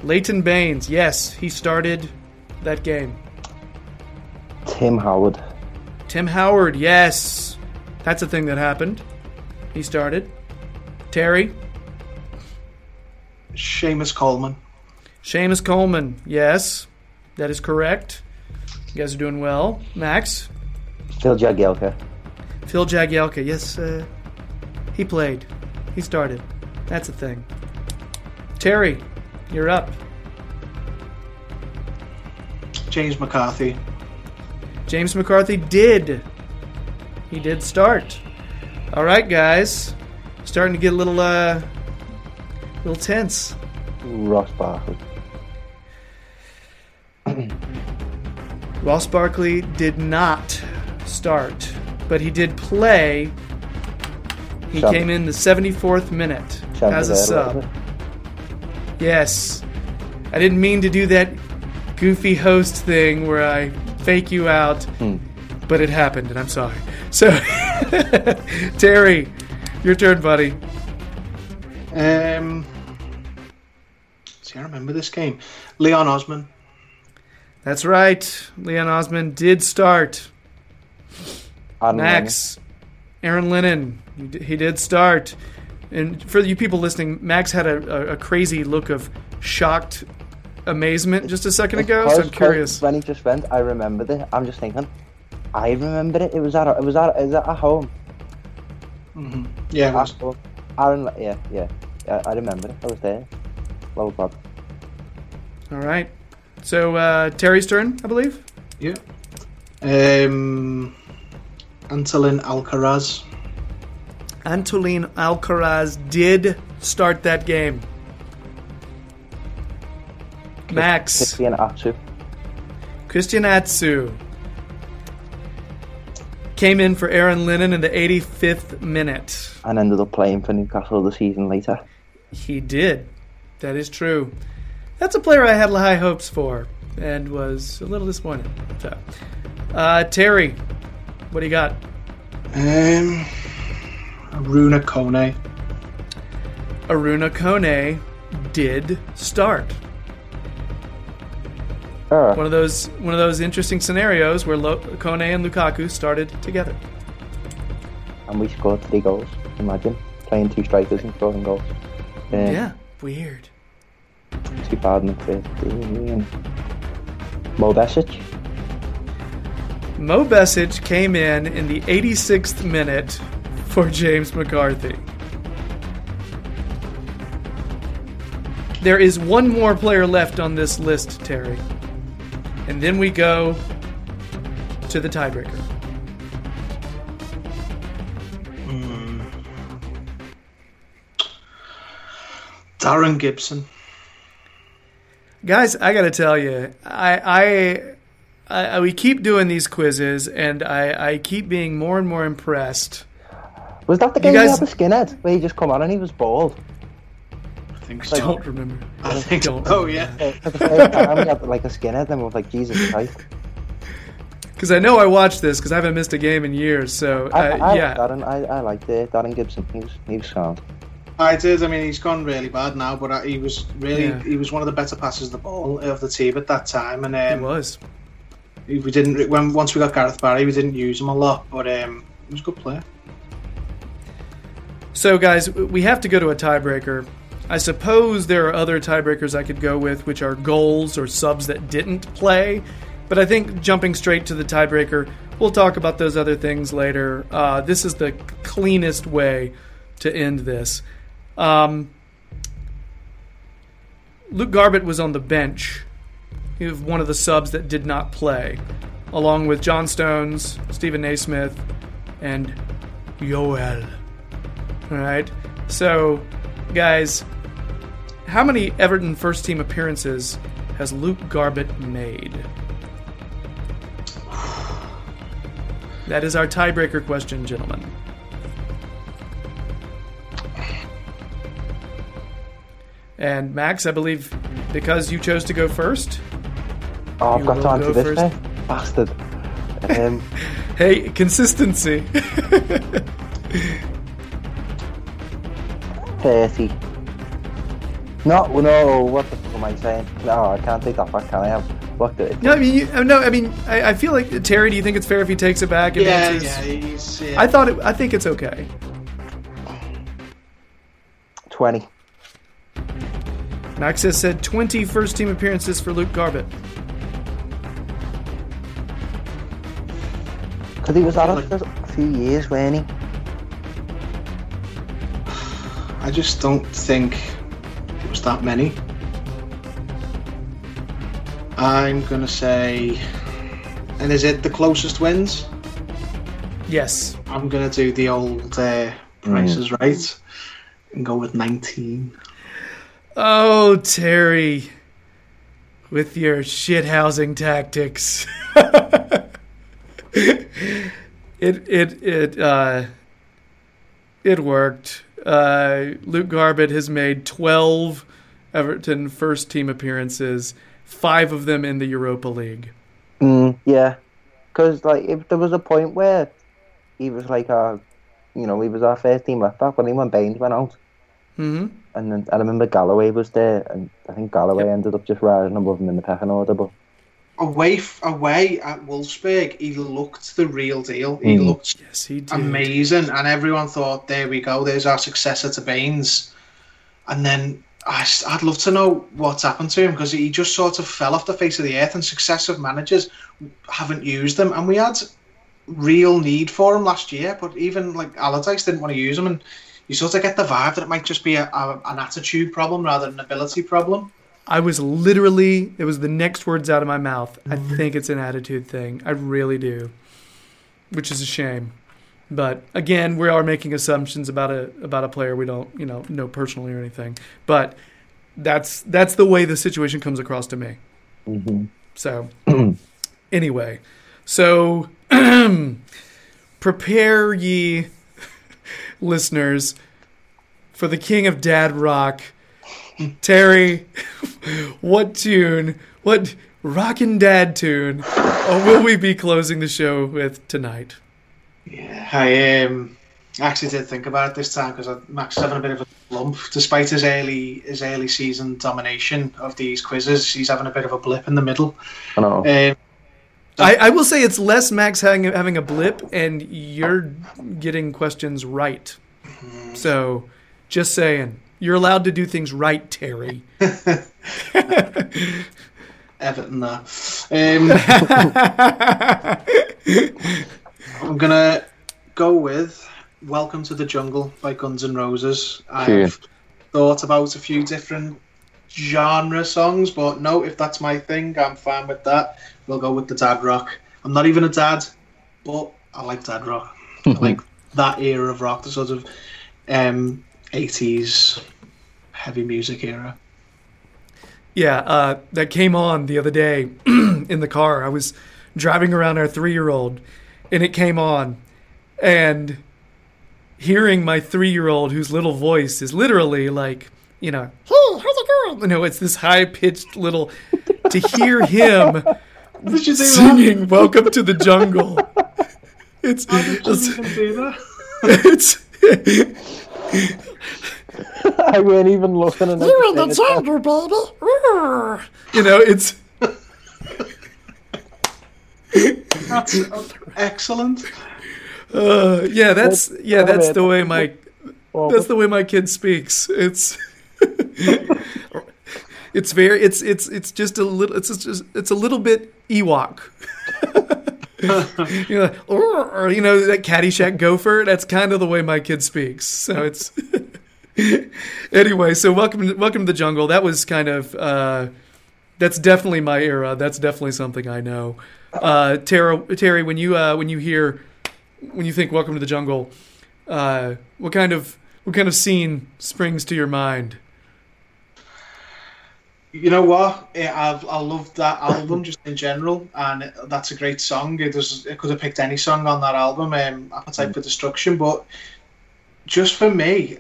Leighton Baines, yes, he started that game. Tim Howard. Tim Howard, yes. That's a thing that happened. He started. Terry, Seamus Coleman. Seamus Coleman, yes. That is correct. You guys are doing well. Max, Phil Jagielka. Phil Jagielka, yes, uh, he played. He started. That's a thing. Terry, you're up. James McCarthy. James McCarthy did. He did start. All right, guys. Starting to get a little, uh, little tense. Ross Barkley. Ross Barkley did not start, but he did play. He Sub. came in the 74th minute Sub as a sub. Yes. I didn't mean to do that goofy host thing where I fake you out, Hmm. but it happened, and I'm sorry. So, Terry, your turn, buddy. Um, see, I remember this game. Leon Osman. That's right. Leon Osman did start. Adam Max, Aaron Lennon, he did start. And for you people listening, Max had a, a, a crazy look of shocked amazement just a second Lennon. ago, so I'm curious. because When he just went, I remember it. I'm just thinking, I remember it. It was at it was at it was at home. Yeah, it At was. home. Aaron, yeah, yeah, yeah. I remember it. I was there. Low club. All right. So uh, Terry's turn, I believe. Yeah. Um, Antolin Alcaraz. Antolin Alcaraz did start that game. Max, Christian Atsu. Christian Atsu came in for Aaron Lennon in the 85th minute. and ended up playing for Newcastle the season later. He did. That is true. That's a player I had high hopes for and was a little disappointed. So, uh, Terry, what do you got? Um, Runa Kone. Aruna Kone did start. Oh, One of those one of those interesting scenarios where Lo- Kone and Lukaku started together. and we scored three goals. Imagine playing two strikers and scoring goals. Um, Yeah, weird. 2015. Mo Besic. Mo Besic came in in the 86th minute for James McCarthy. There is one more player left on this list, Terry. And then we go to the tiebreaker. Hmm. Darren Gibson. Guys, I got to tell you, I, I, I, we keep doing these quizzes, and I, I keep being more and more impressed. Was that the game you guys... with Skinhead where he just come on and he was bald? I think I don't remember. I think don't so. Oh remember yeah. For the first time, he had like a skinhead, and we was like, Jesus Christ. Because I know I watched this because I haven't missed a game in years. So I, uh, I, yeah, Darren, I, I liked uh, Darren Gibson. He was, he was sound. I did. I mean, he's gone really bad now, but uh, he was really Yeah. he was one of the better passers of the ball of the team at that time. And it um, was. we didn't when once we got Gareth Barry, we didn't use him a lot, but um, he was a good player. So, guys, we have to go to a tiebreaker. I suppose there are other tiebreakers I could go with, which are goals or subs that didn't play. But I think jumping straight to the tiebreaker, we'll talk about those other things later. Uh, this is the cleanest way to end this. Um, Luke Garbutt was on the bench. He was one of the subs that did not play, along with John Stones, Steven Naismith, and Yoel. All right. So, guys, how many Everton first team appearances has Luke Garbutt made? That is our tiebreaker question, gentlemen. And Max, I believe because you chose to go first. Oh, I've got to answer go this first. now. Bastard. Um, Hey, consistency. 30. No, no, what the fuck am I saying? No, I can't take that back, can I? I've looked at it. no, I mean, you, uh, no, I mean, I, I feel like Terry. Do you think it's fair if he takes it back and Yeah, answers? yeah, he's. Yeah. I thought it. I think it's okay. 20. Max has said 20 first team appearances for Luke Garbutt. Because he was out it for a few years, weren't he? I just don't think it that many. I'm gonna say, and is it the closest wins? Yes. I'm gonna do the old uh, prices right and go with 19. Oh, Terry, with your shithousing tactics. it it it uh, it worked. Uh, Luke Garbutt has made 12 Everton first team appearances, five of them in the Europa League. Mm, yeah. Because, like, if there was a point where he was like our, you know, he was our first team left back when he Baines went out. hmm And then I remember Galloway was there, and I think Galloway ended up just rising above him in the pecking order. But Away, away at Wolfsburg, he looked the real deal. He Mm. looked Yes, he did. amazing, and everyone thought, "There we go. There's our successor to Baines." And then I, would love to know what's happened to him because he just sort of fell off the face of the earth, and successive managers haven't used him. And we had real need for him last year, but even like Allardyce didn't want to use him, and you sort of get the vibe that it might just be a, a, an attitude problem rather than an ability problem. I was literally, it was the next words out of my mouth. I mm-hmm. think it's an attitude thing. I really do. Which is a shame. But again, we are making assumptions about a about a player we don't, you know, know personally or anything. But that's that's the way the situation comes across to me. Mm-hmm. So anyway, so prepare ye listeners for the king of dad rock Terry, what tune, what rockin' dad tune uh, will we be closing the show with tonight? Yeah, I um, actually did think about it this time because Max is having a bit of a lump, despite his early his early season domination of these quizzes. He's having a bit of a blip in the middle. I know. Um, I, I will say it's less Max having, having a blip and you're getting questions right. So, just saying. You're allowed to do things right, Terry. Everton there. Um, I'm gonna go with "Welcome to the Jungle" by Guns N' Roses. I've thought about a few different genre songs, but no, if that's my thing, I'm fine with that. We'll go with the dad rock. I'm not even a dad, but I like dad rock. I like that era of rock, the sort of um, 80s heavy music era. Yeah, uh, that came on the other day in the car. I was driving around our three year old, and it came on, and hearing my three year old, whose little voice is literally like, you know, hey, how's it going? You know, it's this high pitched little. To hear him Did you do singing "Welcome to the Jungle," it's that? it's. I weren't even looking. And You're in the jungle, baby. Ooh. you know, it's That's excellent. uh, yeah, that's yeah, that's the way my that's the way my kid speaks. It's it's very it's it's it's just a little it's just it's a little bit Ewok. you know, or, or, you know that Caddyshack gopher. That's kind of the way my kid speaks. So it's anyway. So welcome welcome to the jungle. That was kind of uh, that's definitely my era. That's definitely something I know. Uh, Tara, Terry, when you uh, when you hear when you think "Welcome to the Jungle," uh, what kind of what kind of scene springs to your mind? You know what? I I love that album just in general, and that's a great song. It was could have picked any song on that album, um, Appetite for Destruction. But just for me,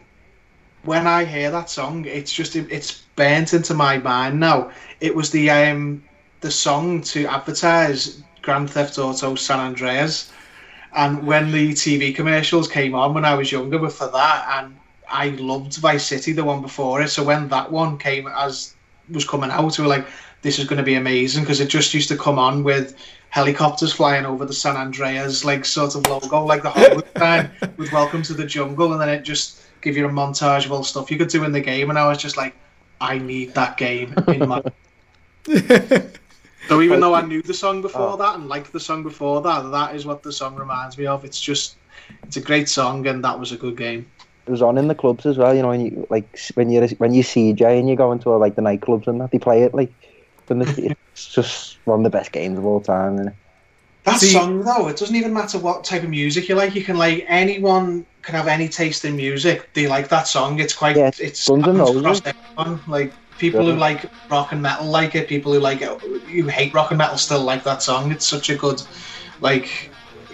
when I hear that song, it's just it's burnt into my mind now. It was the um the song to advertise Grand Theft Auto San Andreas, and when the TV commercials came on when I was younger, were for that, and I loved Vice City, the one before it. So when that one came as was coming out, we were like, this is going to be amazing because it just used to come on with helicopters flying over the San Andreas like sort of logo, like the Hollywood time with "Welcome to the Jungle," and then it just give you a montage of all stuff you could do in the game, and I was just like, I need that game in my. so even though I knew the song oh. before that and liked the song before that, that is what the song reminds me of. It's just, it's a great song, and that was a good game. it was on in the clubs as well. You know, when you like when you when you CJ and you go into like the nightclubs and that they play it like. When the, it's just one of the best games of all time. Isn't? That See- song though, it doesn't even matter what type of music you like. You can like anyone can have any taste in music. They like that song. It's quite Yeah, it's Guns N' happens Roses. across everyone. Like people who like rock and metal like it. People who like it, who hate rock and metal still like that song. It's such a good like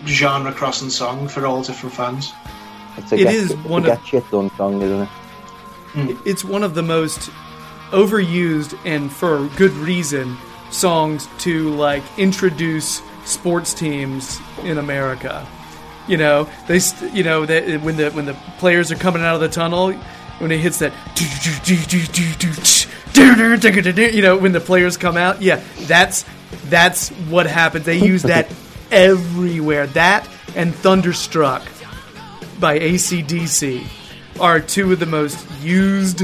genre crossing song for all different fans. It's a It get, is it's a one of- get shit done song, isn't it? Hmm. It's one of the most overused and for good reason songs to like introduce sports teams in America. You know, they you know that when the when the players are coming out of the tunnel, when it hits that you know when the players come out, yeah, that's that's what happens. They use that everywhere. That and Thunderstruck by ACDC are two of the most used,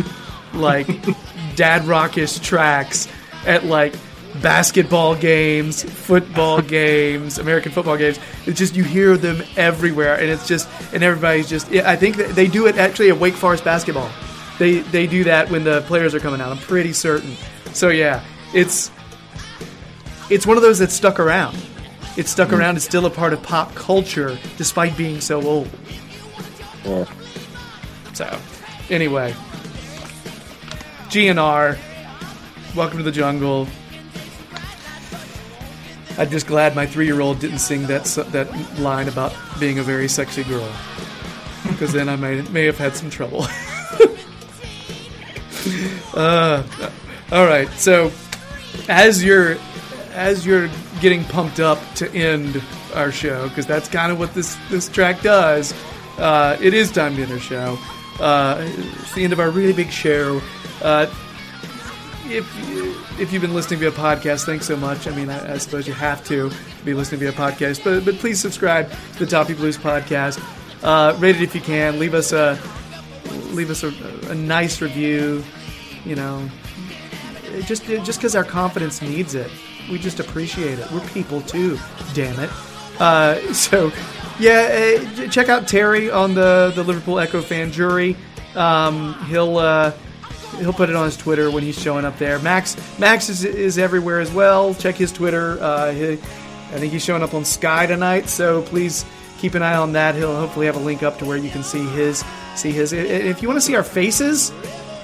like, dad rockish tracks at like basketball games, football games, American football games. It's just you hear them everywhere, and it's just and everybody's just. I think they do it actually at Wake Forest basketball. They they do that when the players are coming out. I'm pretty certain. So yeah, it's it's one of those that stuck around. It's stuck mm-hmm. around. It's still a part of pop culture, despite being so old. Yeah. So, anyway, GNR, welcome to the jungle. I'm just glad my three-year-old didn't sing that that line about being a very sexy girl, because then I may may have had some trouble. uh, all right, so as you're as you're getting pumped up to end our show, because that's kind of what this this track does. Uh, it is time to end our show. Uh, it's the end of our really big show. Uh, if you, if you've been listening via podcast, thanks so much. I mean, I, I suppose you have to be listening via podcast, but but please subscribe to the Toffee Blues podcast. Uh, rate it if you can. Leave us a leave us a, a nice review. You know, just just because our confidence needs it, we just appreciate it. We're people too. Damn it. Uh, so, yeah, uh, check out Terry on the the Liverpool Echo fan jury. Um, he'll uh, he'll put it on his Twitter when he's showing up there. Max Max is, is everywhere as well. Check his Twitter. Uh, he, I think he's showing up on Sky tonight, so please keep an eye on that. He'll hopefully have a link up to where you can see his see his. If you want to see our faces,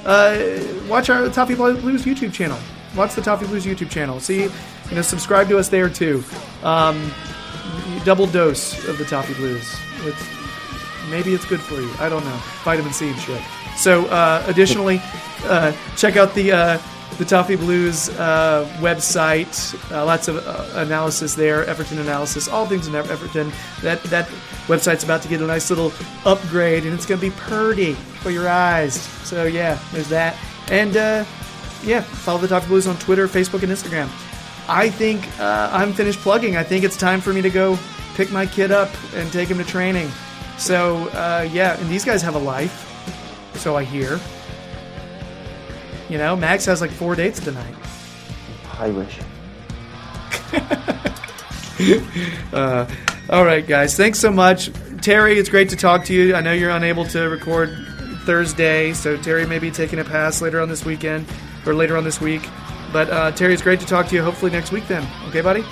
uh, watch our Toffee Blues YouTube channel. Watch the Toffee Blues YouTube channel. See, you know, subscribe to us there too. Um, double dose of the Toffee Blues. It's, maybe it's good for you. I don't know. Vitamin C and shit. So, uh, additionally, uh, check out the uh, the Toffee Blues uh, website. Uh, lots of uh, analysis there, Everton analysis, all things in Ever- Everton. That that website's about to get a nice little upgrade, and it's going to be purdy for your eyes. So yeah, there's that. And yeah, follow the Toffee Blues on Twitter, Facebook, and Instagram. I think I'm finished plugging. I think it's time for me to go pick my kid up and take him to training. So yeah, and these guys have a life, so I hear. You know, Max has like four dates tonight. I wish. Uh, all right, guys. Thanks so much. Terry, it's great to talk to you. I know you're unable to record Thursday, so Terry may be taking a pass later on this weekend or later on this week. But uh, Terry, it's great to talk to you. Hopefully next week then. Okay, buddy?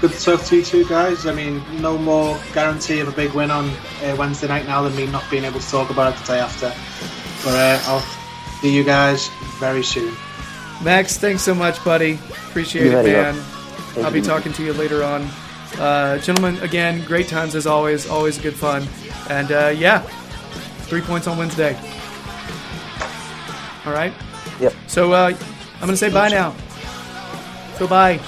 Good to talk to you two guys. I mean, no more guarantee of a big win on uh, Wednesday night now than me not being able to talk about it the day after. But uh, I'll see you guys very soon. Max, thanks so much, buddy. Appreciate You it, man. yo. I'll be talking to you later on. Uh, gentlemen, again, great times as always. Always good fun. And uh, yeah, three points on Wednesday. All right? Yep. So uh, I'm going to say bye now. So bye.